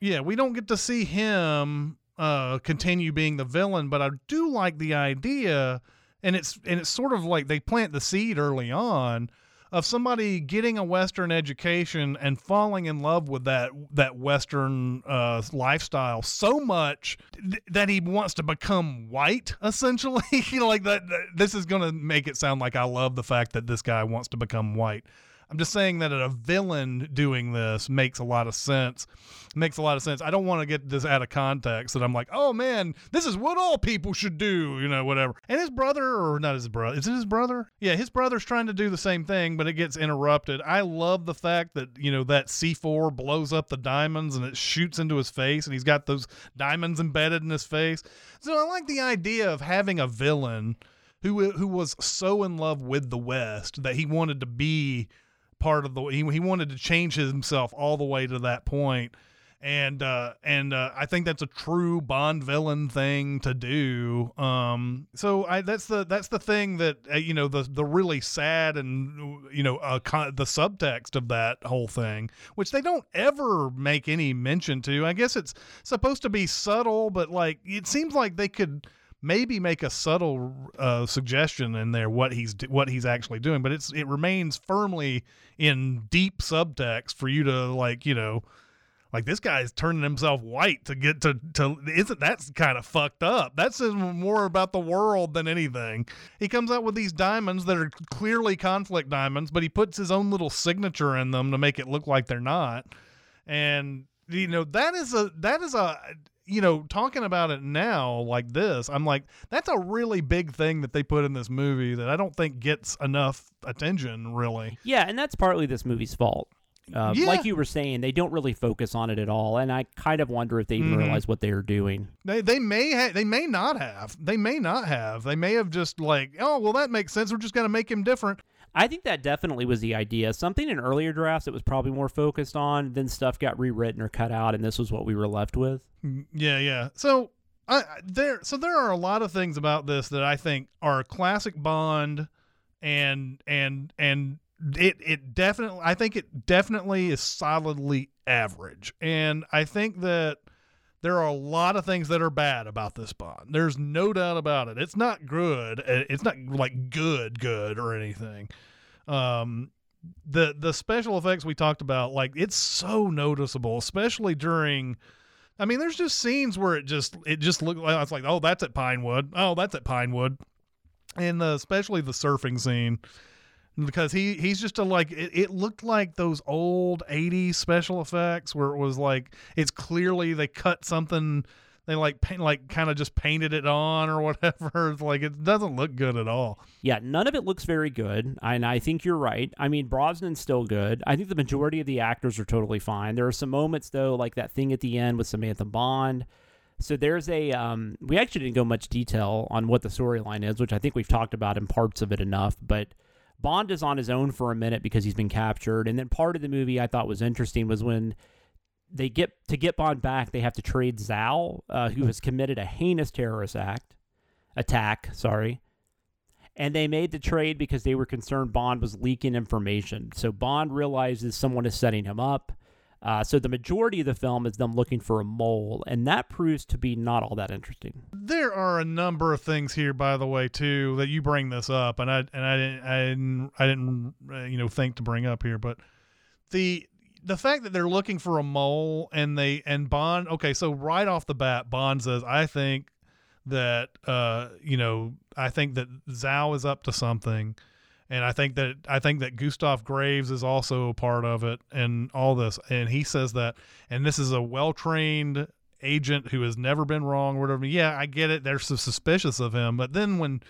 yeah, we don't get to see him uh continue being the villain, but I do like the idea and it's and it's sort of like they plant the seed early on of somebody getting a western education and falling in love with that that western uh lifestyle so much th- that he wants to become white essentially like that, that this is going to make it sound like I love the fact that this guy wants to become white I'm just saying that a villain doing this makes a lot of sense. Makes a lot of sense. I don't want to get this out of context that I'm like, oh man, this is what all people should do, you know, whatever. And his brother, or not his brother, is it his brother? Yeah, his brother's trying to do the same thing, but it gets interrupted. I love the fact that, you know, that C4 blows up the diamonds and it shoots into his face and he's got those diamonds embedded in his face. So I like the idea of having a villain who who was so in love with the West that he wanted to be part of the he, he wanted to change himself all the way to that point. And uh and uh i think that's a true bond villain thing to do. Um so i that's the that's the thing that uh, you know the the really sad and you know uh con- the subtext of that whole thing which they don't ever make any mention to. I guess it's supposed to be subtle but like it seems like they could maybe make a subtle uh, suggestion in there what he's what he's actually doing, but it's it remains firmly in deep subtext for you to like you know like this guy's turning himself white to get to to isn't that's kind of fucked up? That says more about the world than anything. He comes out with these diamonds that are clearly conflict diamonds but he puts his own little signature in them to make it look like they're not. And you know that is a that is a you know talking about it now like this i'm like that's a really big thing that they put in this movie that i don't think gets enough attention really Yeah, and that's partly this movie's fault. Uh, Yeah. Like you were saying, they don't really focus on it at all, and I kind of wonder if they even Mhm. realize what they are doing. They they may ha- they may not have. They may not have. They may have just like, oh well, that makes sense. We're just gonna make him different. I think that definitely was the idea. Something in earlier drafts that was probably more focused on, then stuff got rewritten or cut out, and this was what we were left with. Mm, Yeah, yeah. So I, there so there are a lot of things about this that I think are classic Bond and and and it it definitely I think it definitely is solidly average. And I think that there are a lot of things that are bad about this Bond. There's no doubt about it. It's not good. Uh, it's not like good good or anything. Um the the special effects we talked about like it's so noticeable especially during I mean, there's just scenes where it just it just looked like it's like, oh, that's at Pinewood. Oh, that's at Pinewood, and uh, especially the surfing scene because he he's just a like it, it looked like those old 80s special effects where it was like it's clearly they cut something they like paint like kind of just painted it on or whatever. Like it doesn't look good at all. Yeah, none of it looks very good, and I think you're right. I mean, Brosnan's still good. I think the majority of the actors are totally fine. There are some moments though, like that thing at the end with Samantha Bond. So there's a um, we actually didn't go much detail on what the storyline is, which I think we've talked about in parts of it enough, but. Bond is on his own for a minute because he's been captured. And then part of the movie I thought was interesting was when they get to get Bond back, they have to trade Zao, uh, who has committed a heinous terrorist act, attack. Sorry, and they made the trade because they were concerned Bond was leaking information. So Bond realizes someone is setting him up. Uh, so the majority of the film is them looking for a mole, and that proves to be not all that interesting. There are a number of things here, by the way, too, that you bring this up, and I and I didn't I didn't, I didn't uh, you know think to bring up here, but the the fact that they're looking for a mole and they and Bond okay so right off the bat Bond says I think that uh you know I think that Zao is up to something and I think that I think that Gustav Graves is also a part of it and all this. And he says that and this is a well-trained agent who has never been wrong or whatever. Yeah I get it. They're so suspicious of him. But then when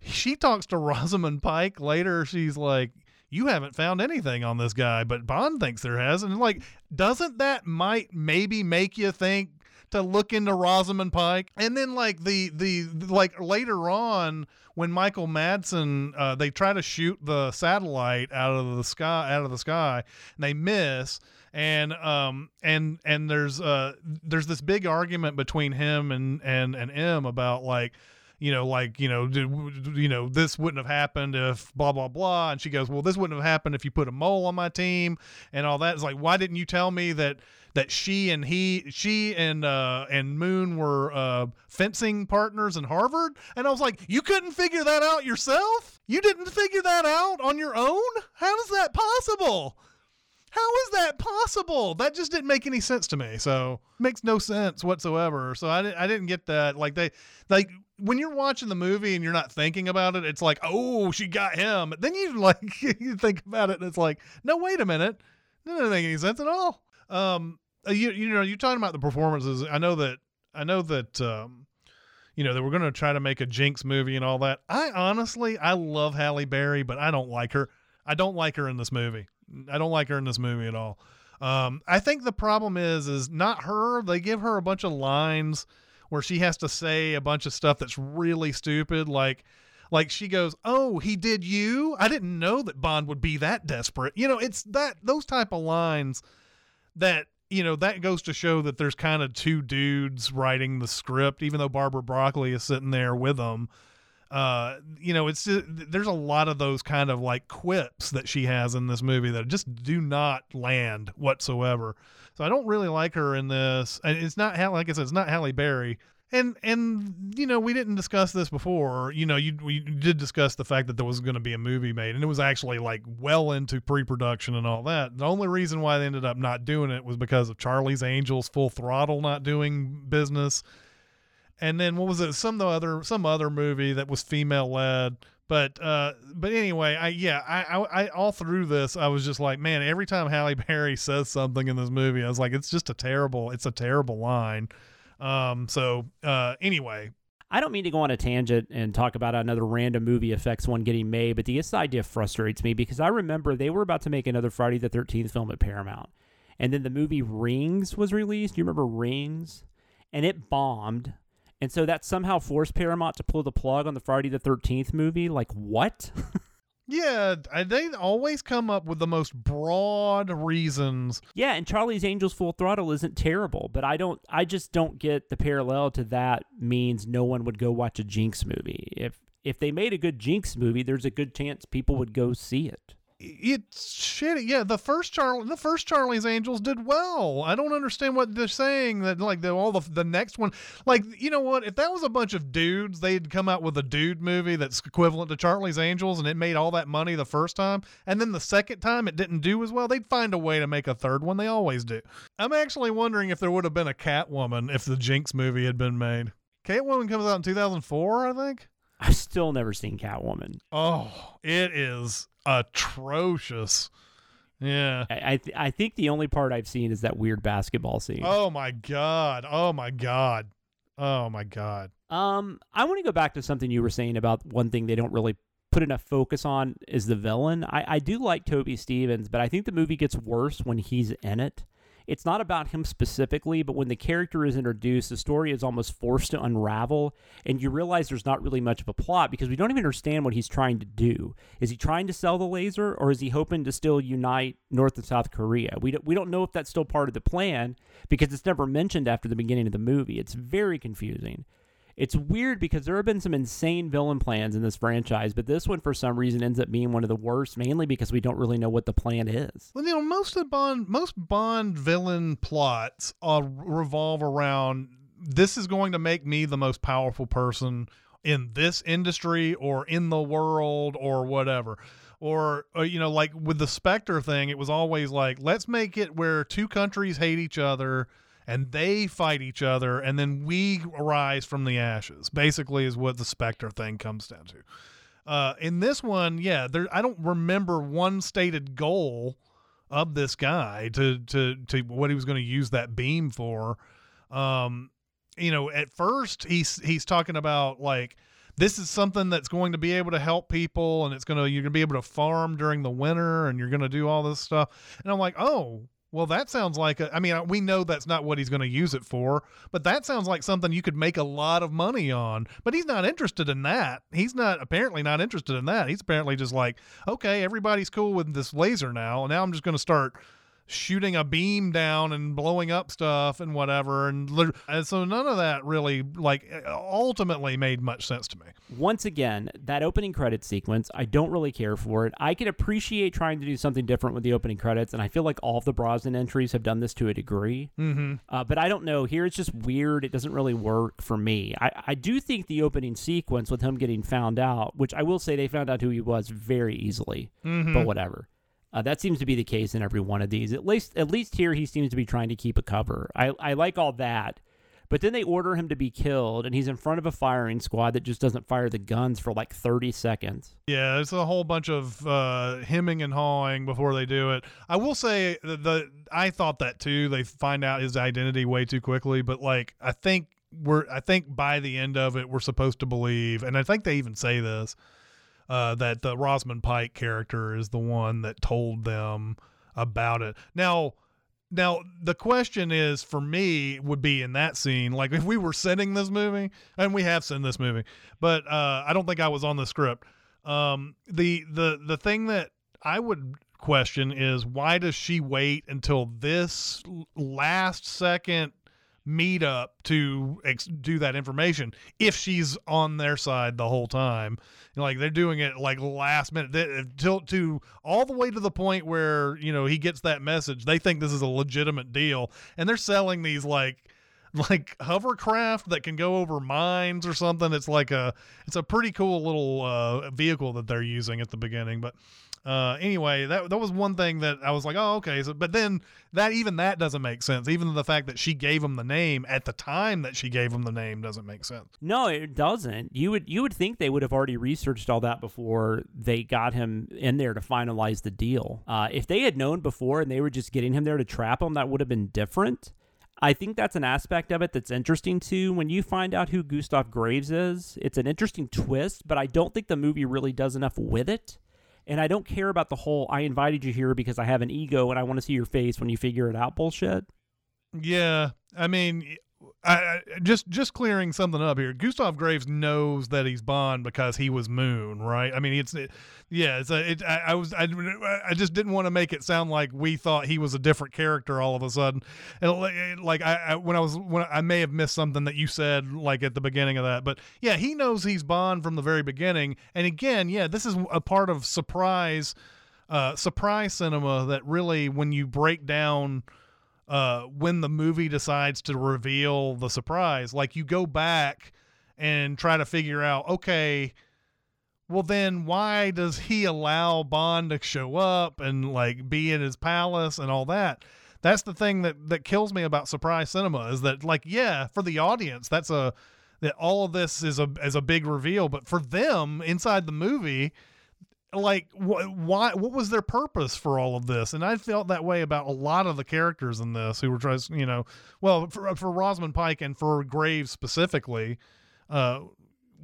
she talks to Rosamund Pike later she's like you haven't found anything on this guy, but Bond thinks there has. And like, doesn't that might maybe make you think to look into Rosamund Pike? And then like the the like later on when Michael Madsen uh, they try to shoot the satellite out of the sky out of the sky and they miss and um and and there's uh there's this big argument between him and and and M about like you know, like, you know, you know, this wouldn't have happened if blah, blah, blah. And she goes, well, this wouldn't have happened if you put a mole on my team and all that. It's like, why didn't you tell me that, that she and he, she and, uh, and Moon were, uh, fencing partners in Harvard? And I was like, you couldn't figure that out yourself? You didn't figure that out on your own? How is that possible? How is that possible? That just didn't make any sense to me. So makes no sense whatsoever. So I didn't, I didn't get that. Like they, like when you're watching the movie and you're not thinking about it, it's like, oh, she got him. But then you like you think about it and it's like, no, wait a minute, that doesn't make any sense at all. Um, you you know, you're talking about the performances. I know that I know that um, you know, that we're going to try to make a Jinx movie and all that. I honestly, I love Halle Berry, but I don't like her. I don't like her in this movie. I don't like her in this movie at all. Um, I think the problem is, is not her. They give her a bunch of lines where she has to say a bunch of stuff that's really stupid like like she goes oh he did you i didn't know that bond would be that desperate you know it's that those type of lines that you know that goes to show that there's kind of two dudes writing the script even though barbara broccoli is sitting there with them uh you know it's there's a lot of those kind of like quips that she has in this movie that just do not land whatsoever so I don't really like her in this. And it's not like I said, it's not Halle Berry. And and you know we didn't discuss this before. You know you we did discuss the fact that there was going to be a movie made, and it was actually like well into pre-production and all that. The only reason why they ended up not doing it was because of Charlie's Angels Full Throttle not doing business, and then what was it? Some other some other movie that was female led but uh, but anyway, I yeah, I, I, I all through this, I was just like, man, every time Halle Berry says something in this movie, I was like, it's just a terrible, it's a terrible line. Um, so uh, anyway, I don't mean to go on a tangent and talk about another random movie effects one getting made, but this idea frustrates me because I remember they were about to make another Friday the 13th film at Paramount. And then the movie Rings was released. You remember Rings? And it bombed. And so that somehow forced Paramount to pull the plug on the Friday the 13th movie. Like, what? Yeah, uh, they always come up with the most broad reasons. Yeah, and Charlie's Angels Full Throttle isn't terrible, but I don't I just don't get the parallel to that means no one would go watch a Jinx movie. If if they made a good Jinx movie, there's a good chance people would go see it. It's shitty. Yeah, the first Charlie, the first Charlie's Angels did well. I don't understand what they're saying that like the all the the next one, like you know what? If that was a bunch of dudes, they'd come out with a dude movie that's equivalent to Charlie's Angels, and it made all that money the first time, and then the second time it didn't do as well. They'd find a way to make a third one. They always do. I'm actually wondering if there would have been a Catwoman if the Jinx movie had been made. Catwoman comes out in 2004, I think. I've still never seen Catwoman. Oh, it is atrocious. Yeah. I I, th- I think the only part I've seen is that weird basketball scene. Oh my god. Oh my god. Oh my god. Um, I want to go back to something you were saying about one thing they don't really put enough focus on is the villain. I, I do like Toby Stephens, but I think the movie gets worse when he's in it. It's not about him specifically, but when the character is introduced, the story is almost forced to unravel, and you realize there's not really much of a plot because we don't even understand what he's trying to do. Is he trying to sell the laser, or is he hoping to still unite North and South Korea? We don't, we don't know if that's still part of the plan because it's never mentioned after the beginning of the movie. It's very confusing. It's weird because there have been some insane villain plans in this franchise, but this one for some reason ends up being one of the worst, mainly because we don't really know what the plan is. Well, you know, most of Bond, most Bond villain plots uh, revolve around this is going to make me the most powerful person in this industry or in the world or whatever. Or, uh, you know, like with the Spectre thing, it was always like, let's make it where two countries hate each other and they fight each other and then we rise from the ashes basically is what the spectre thing comes down to. Uh, in this one yeah there i don't remember one stated goal of this guy to to to what he was going to use that beam for. Um you know at first he's he's talking about like this is something that's going to be able to help people and it's going to you're going to be able to farm during the winter and you're going to do all this stuff. And i'm like oh well, that sounds like a, I mean, we know that's not what he's going to use it for, but that sounds like something you could make a lot of money on. But he's not interested in that. He's not apparently not interested in that. He's apparently just like, okay, everybody's cool with this laser now. Now I'm just going to start shooting a beam down and blowing up stuff and whatever and, and so none of that really like ultimately made much sense to me Once again, that opening credit sequence, I don't really care for it. I can appreciate trying to do something different with the opening credits, and I feel like all of the Brosnan entries have done this to a degree. mm-hmm. Uh, but I don't know. Here it's just weird. It doesn't really work for me. I, I do think the opening sequence with him getting found out, which I will say they found out who he was very easily, Mm-hmm. but whatever. Uh, that seems to be the case in every one of these. At least, at least here, he seems to be trying to keep a cover. I, I like all that, but then they order him to be killed, and he's in front of a firing squad that just doesn't fire the guns for like thirty seconds. Yeah, it's a whole bunch of uh, hemming and hawing before they do it. I will say the, the I thought that too. They find out his identity way too quickly, but like I think we're I think by the end of it we're supposed to believe, and I think they even say this uh, that the Rosamund Pike character is the one that told them about it. Now. Now the question is for me would be in that scene like if we were sending this movie and we have sent this movie but uh, I don't think I was on the script um, the the the thing that I would question is why does she wait until this last second meetup to ex- do that information if she's on their side the whole time You know, like they're doing it like last minute they, till to all the way to the point where you know he gets that message they think this is a legitimate deal and they're selling these like like hovercraft that can go over mines or something. It's like a it's a pretty cool little uh, vehicle that they're using at the beginning. But uh, anyway, that that was one thing that I was like, oh okay. So, but then that even that doesn't make sense. Even the fact that she gave him the name at the time that she gave him the name doesn't make sense. No, it doesn't. You would you would think they would have already researched all that before they got him in there to finalize the deal. Uh, if they had known before and they were just getting him there to trap him, that would have been different. I think that's an aspect of it that's interesting too. When you find out who Gustav Graves is, it's an interesting twist, but I don't think the movie really does enough with it. And I don't care about the whole I invited you here because I have an ego and I want to see your face when you figure it out bullshit. Yeah, I mean, I, just just clearing something up here. Gustav Graves knows that he's Bond because he was Moon, right? I mean, it's it, yeah. It's a, it, I, I was I, I just didn't want to make it sound like we thought he was a different character all of a sudden. Like I, I when I was when I may have missed something that you said like at the beginning of that, but yeah, he knows he's Bond from the very beginning. And again, yeah, this is a part of surprise uh, surprise cinema that really when you break down uh, when the movie decides to reveal the surprise. Like you go back and try to figure out, okay, well then why does he allow Bond to show up and like be in his palace and all that? That's the thing that that kills me about surprise cinema is that like yeah, for the audience that's a that all of this is a is a big reveal, but for them inside the movie, like wh- why what was their purpose for all of this and i felt that way about a lot of the characters in this who were trying you know well for, for rosamund pike and for graves specifically uh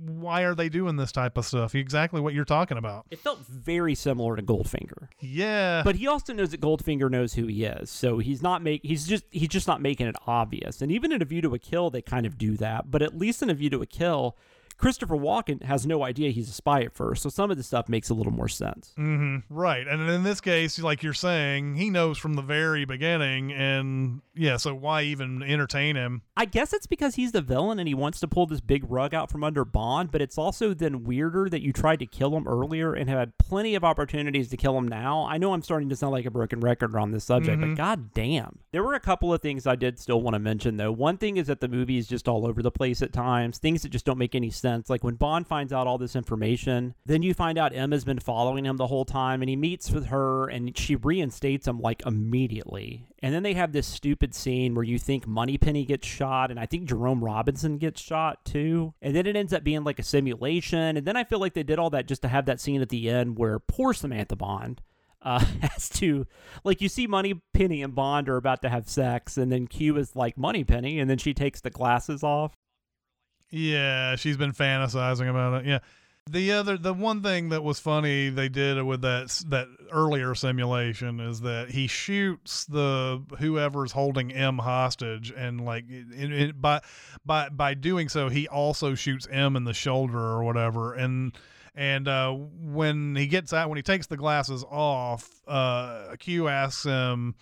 why are they doing this type of stuff exactly what you're talking about It felt very similar to Goldfinger. yeah But he also knows that Goldfinger knows who he is, so he's not make he's just he's just not making it obvious. And even in A View to a Kill, they kind of do that. But at least in A View to a Kill, Christopher Walken has no idea he's a spy at first, so some of the stuff makes a little more sense. Mm-hmm. right and in this case like you're saying he knows from the very beginning and yeah so why even entertain him I guess it's because he's the villain and he wants to pull this big rug out from under Bond, but it's also then weirder that you tried to kill him earlier and had plenty of opportunities to kill him now. I know I'm starting to sound like a broken record on this subject, but mm-hmm. god damn. There were a couple of things I did still want to mention though. One thing is that the movie is just all over the place at times, things that just don't make any sense. Like when Bond finds out all this information, then you find out Emma's been following him the whole time and he meets with her and she reinstates him like immediately. And then they have this stupid scene where you think Moneypenny gets shot, and I think Jerome Robinson gets shot too. And then it ends up being like a simulation. And then I feel like they did all that just to have that scene at the end where poor Samantha Bond uh, has to, like, you see Moneypenny and Bond are about to have sex, and then Q is like Moneypenny, and then she takes the glasses off. Yeah, she's been fantasizing about it. Yeah. The other, the one thing that was funny they did with that that earlier simulation is that he shoots the whoever's holding M hostage, and like by by by doing so, he also shoots M in the shoulder or whatever, and and uh, when he gets out, when he takes the glasses off, uh, Q asks him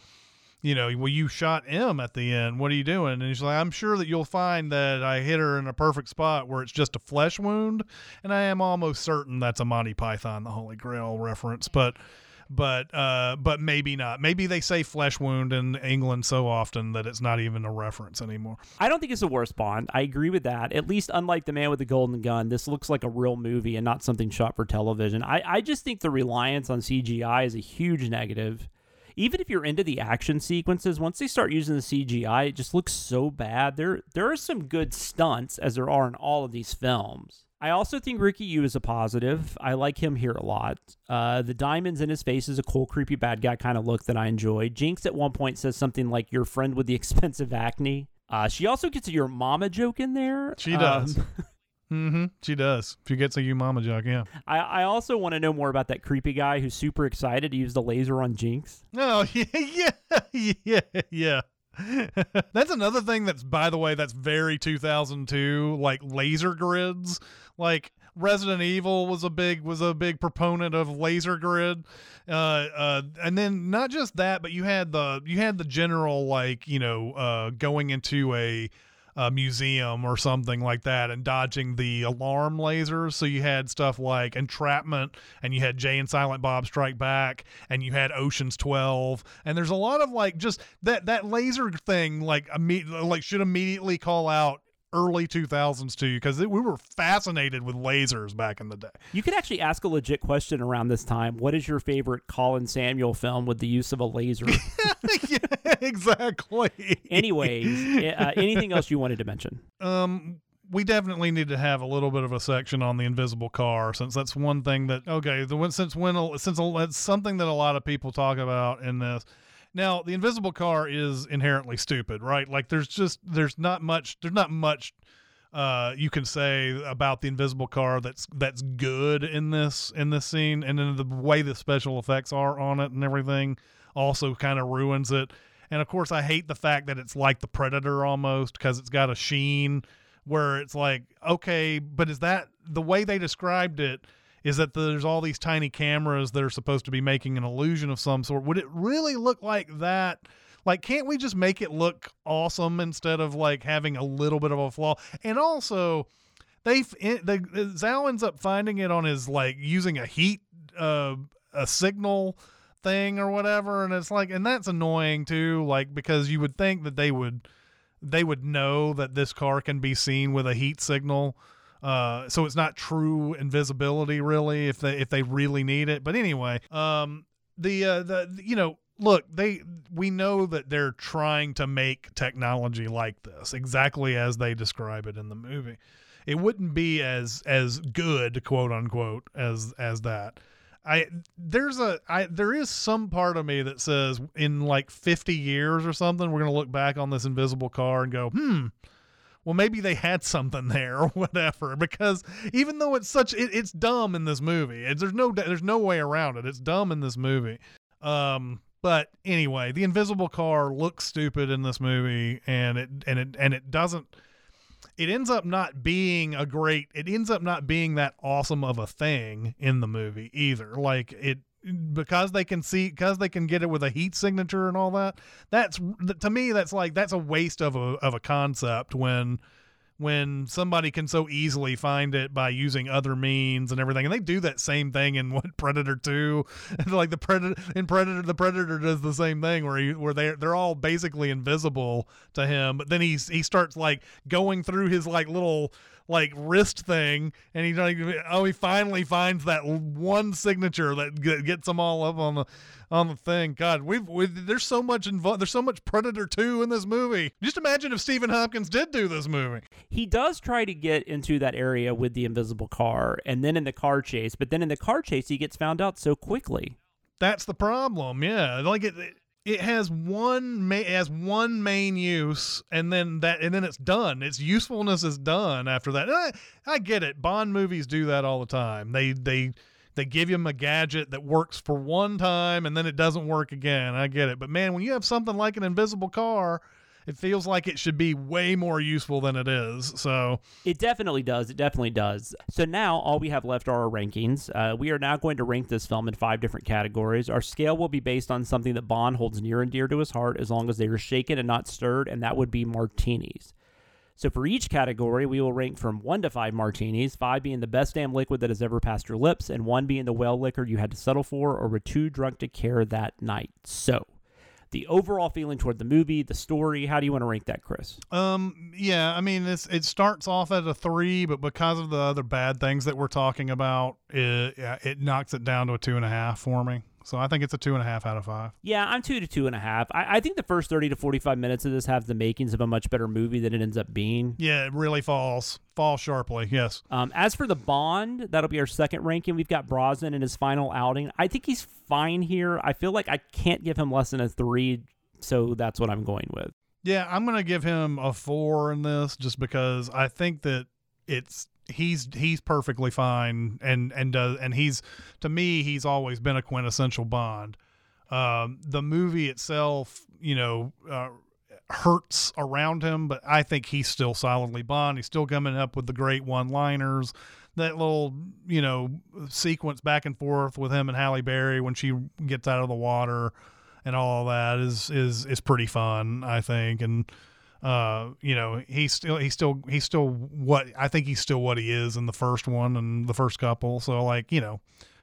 you know, well, you shot M at the end. What are you doing? And he's like, I'm sure that you'll find that I hit her in a perfect spot where it's just a flesh wound. And I am almost certain that's a Monty Python, the Holy Grail reference. But, but, uh, but maybe not. Maybe they say flesh wound in England so often that it's not even a reference anymore. I don't think it's the worst Bond. I agree with that. At least, unlike The Man with the Golden Gun, this looks like a real movie and not something shot for television. I, I just think the reliance on CGI is a huge negative. Even if you're into the action sequences, once they start using the CGI, it just looks so bad. There, there are some good stunts, as there are in all of these films. I also think Rick Yune is a positive. I like him here a lot. Uh, the diamonds in his face is a cool, creepy bad guy kind of look that I enjoy. Jinx at one point says something like "Your friend with the expensive acne." Uh, she also gets a "your mama" joke in there. She does. Um, Mm-hmm. She does. If she gets a you mama jock, Yeah. I, I also want to know more about that creepy guy who's super excited to use the laser on Jinx. Oh yeah, yeah, yeah, yeah. that's another thing that's by the way that's very 2002 like laser grids like Resident Evil was a big was a big proponent of laser grid uh uh and then not just that but you had the you had the general like you know uh going into a a museum or something like that and dodging the alarm lasers. So you had stuff like Entrapment and you had Jay and Silent Bob Strike Back and you had Ocean's 12 and there's a lot of like just that that laser thing like like should immediately call out early 2000s too because we were fascinated with lasers back in the day. You could actually ask a legit question around this time. What is your favorite Colin Salmon film with the use of a laser? yeah, exactly. Anyways, uh, anything else you wanted to mention? um we definitely need to have a little bit of a section on the invisible car since that's one thing that okay the one since when since it's something that a lot of people talk about in this now the invisible car is inherently stupid right like there's just there's not much there's not much uh you can say about the invisible car that's that's good in this in this scene and then the way the special effects are on it and everything also kind of ruins it And of course, I hate the fact that it's like the Predator almost because it's got a sheen where it's like, okay, but is that the way they described it? Is that there's all these tiny cameras that are supposed to be making an illusion of some sort? Would it really look like that? Like, can't we just make it look awesome instead of like having a little bit of a flaw? And also, they the Zao ends up finding it on his like using a heat uh a signal thing or whatever and it's like and that's annoying too like because you would think that they would they would know that this car can be seen with a heat signal uh so it's not true invisibility really if they if they really need it. But anyway um the uh the you know look they we know that they're trying to make technology like this exactly as they describe it in the movie. It wouldn't be as as good quote unquote as as that. I there's a I there is some part of me that says in like 50 years or something we're to look back on this invisible car and go, "Hmm, well maybe they had something there or whatever because even though it's such it, it's dumb in this movie. It's, there's no there's no way around it. It's dumb in this movie. Um but anyway, the invisible car looks stupid in this movie and it and it and it doesn't it ends up not being a great it ends up not being that awesome of a thing in the movie either like it because they can see because they can get it with a heat signature and all that that's to me that's like that's a waste of a of a concept when when somebody can so easily find it by using other means and everything. And they do that same thing in what Predator 2. like the Predator in Predator the Predator does the same thing where he where they they're all basically invisible to him, but then he's he starts like going through his like little like wrist thing, and he like oh he finally finds that one signature that gets them all up on the on the thing. God, we've, we've there's so much involved. There's so much Predator Two in this movie. Just imagine if Stephen Hopkins did do this movie. He does try to get into that area with the invisible car, and then in the car chase. But then in the car chase, he gets found out so quickly. That's the problem. Yeah, like it, it it has one ma- it has one main use and then that and then it's done. Its usefulness is done after that. I, I, get it. Bond movies do that all the time. They they they give him a gadget that works for one time and then it doesn't work again. I get it. But man when you have something like an invisible car it feels like it should be way more useful than it is. So it definitely does. It definitely does. So now all we have left are our rankings. Uh, we are now going to rank this film in five different categories. Our scale will be based on something that Bond holds near and dear to his heart, as long as they are shaken and not stirred, and that would be martinis. So for each category, we will rank from one to five martinis, five being the best damn liquid that has ever passed your lips, and one being the well liquor you had to settle for or were too drunk to care that night. So the overall feeling toward the movie, the story. How do you want to rank that, Chris? Um, yeah, I mean, it's it starts off at a three, but because of the other bad things that we're talking about, it it knocks it down to a two and a half for me. So I think it's a two and a half out of five. Yeah, I'm two to two and a half. I, I think the first 30 to 45 minutes of this have the makings of a much better movie than it ends up being. Yeah, it really falls. Falls sharply, yes. Um, as for the Bond, that'll be our second ranking. We've got Brosnan in his final outing. I think he's fine here. I feel like I can't give him less than a three, so that's what I'm going with. Yeah, I'm going to give him a four in this just because I think that it's he's he's perfectly fine and and does and he's to me he's always been a quintessential Bond. Um, the movie itself, you know, uh, hurts around him, but I think he's still solidly Bond. He's still coming up with the great one-liners. That little, you know, sequence back and forth with him and Halle Berry when she gets out of the water and all that is is is pretty fun, I think. And uh, you know, he's still he's still he's still what I think he's still what he is in the first one and the first couple. So like, you know,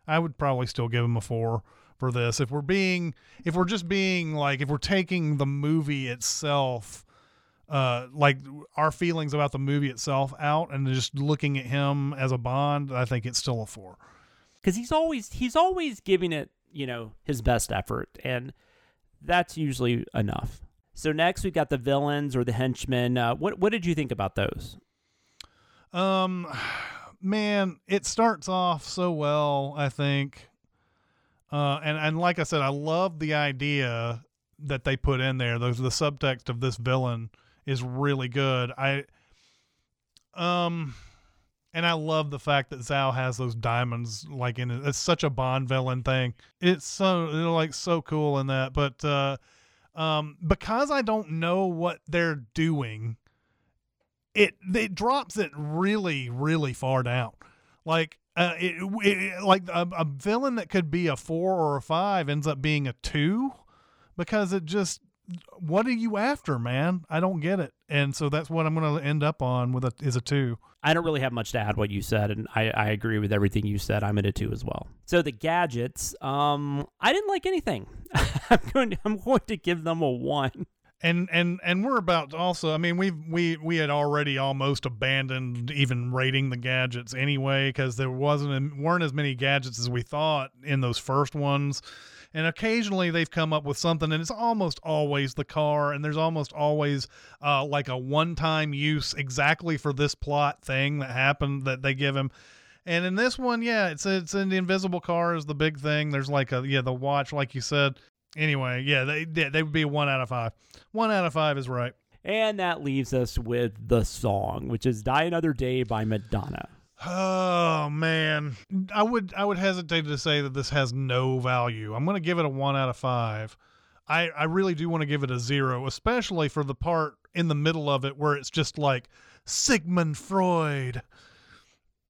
I would probably still give him a four for this. If we're being if we're just being like if we're taking the movie itself uh like our feelings about the movie itself out and just looking at him as a bond, I think it's still a 4. Cuz he's always he's always giving it, you know, his best effort and that's usually enough. So next we've got the villains or the henchmen. Uh, what what did you think about those? Um, man, it starts off so well. I think, uh, and and like I said, I love the idea that they put in there. The the subtext of this villain is really good. I, um, and I love the fact that Zao has those diamonds like in it. It's such a Bond villain thing. It's so like so cool in that, but uh um, because I don't know what they're doing, it it drops it really really far down. Like uh, it, it like a, a villain that could be a four or a five ends up being a two because it just what are you after, man? I don't get it, and so that's what I'm going to end up on with a is a two. I don't really have much to add what you said, and I, I agree with everything you said. I'm a two as well. So the gadgets, um, I didn't like anything. I'm going to, I'm going to give them a one. And and and we're about to also. I mean, we we we had already almost abandoned even rating the gadgets anyway because there wasn't weren't as many gadgets as we thought in those first ones. And occasionally they've come up with something, and it's almost always the car, and there's almost always uh, like a one-time use exactly for this plot thing that happened that they give him. And in this one, yeah, it's it's in the invisible car is the big thing. There's like a yeah the watch, like you said. Anyway, yeah, they they, they would be one out of five. One out of five is right. And that leaves us with the song, which is Die Another Day by Madonna. Oh man, I would I would hesitate to say that this has no value. I'm going to give it a one out of five. I I really do want to give it a zero, especially for the part in the middle of it where it's just like Sigmund Freud.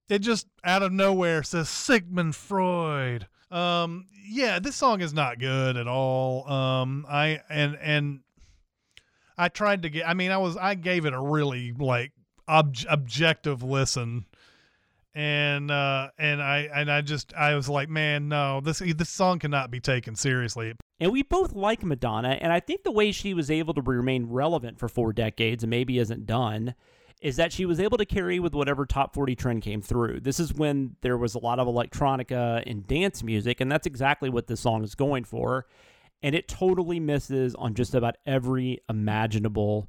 It just out of nowhere says Sigmund Freud. Um, yeah, this song is not good at all. Um, I and and I tried to get. I mean, I was I gave it a really like ob- objective listen and uh and I and I just I was like, man, no, this this song cannot be taken seriously. And we both like Madonna, and I think the way she was able to remain relevant for four decades and maybe isn't done is that she was able to carry with whatever top 40 trend came through. This is when there was a lot of electronica and dance music, and that's exactly what this song is going for. And it totally misses on just about every imaginable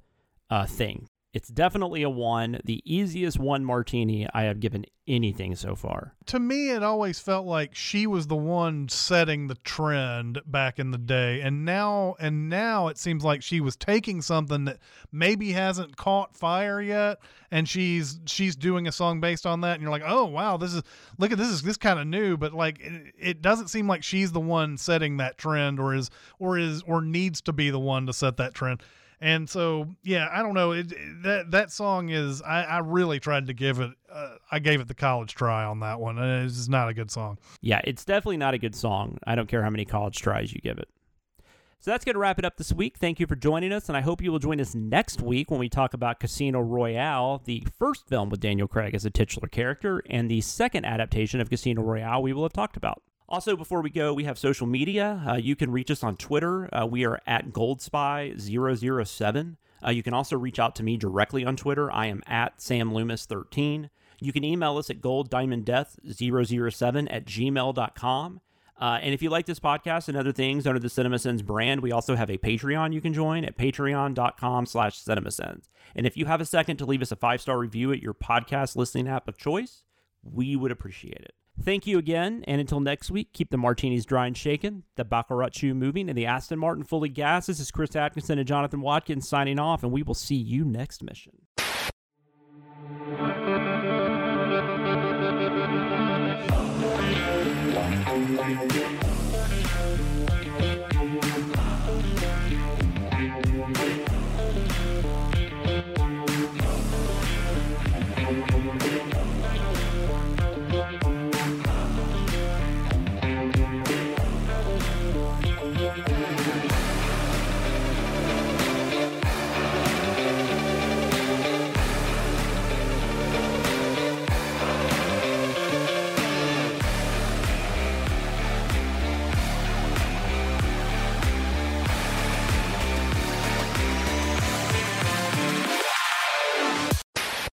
uh, thing. It's definitely a one, the easiest one martini I have given anything so far. To me, it always felt like she was the one setting the trend back in the day, and now and now it seems like she was taking something that maybe hasn't caught fire yet, and she's she's doing a song based on that, and you're like, oh wow, this is look at this is this kind of new, but like it, it doesn't seem like she's the one setting that trend, or is or is or needs to be the one to set that trend. And so, yeah, I don't know. It, that that song is. I, I really tried to give it. Uh, I gave it the college try on that one. It's just not a good song. Yeah, it's definitely not a good song. I don't care how many college tries you give it. So that's going to wrap it up this week. Thank you for joining us, and I hope you will join us next week when we talk about Casino Royale, the first film with Daniel Craig as a titular character, and the second adaptation of Casino Royale we will have talked about. Also, before we go, we have social media. Uh, you can reach us on Twitter. Uh, we are at GoldSpy007. Uh, you can also reach out to me directly on Twitter. I am at SamLoomis13. You can email us at golddiamonddeath007 at gmail.com. Uh, and if you like this podcast and other things under the CinemaSins brand, we also have a Patreon you can join at patreon.com slash cinemasins. And if you have a second to leave us a five-star review at your podcast listening app of choice, we would appreciate it. Thank you again, and until next week, keep the martinis dry and shaken, the Baccarat shoe moving, and the Aston Martin fully gassed. This is Chris Atkinson and Jonathan Watkins signing off, and we will see you next mission.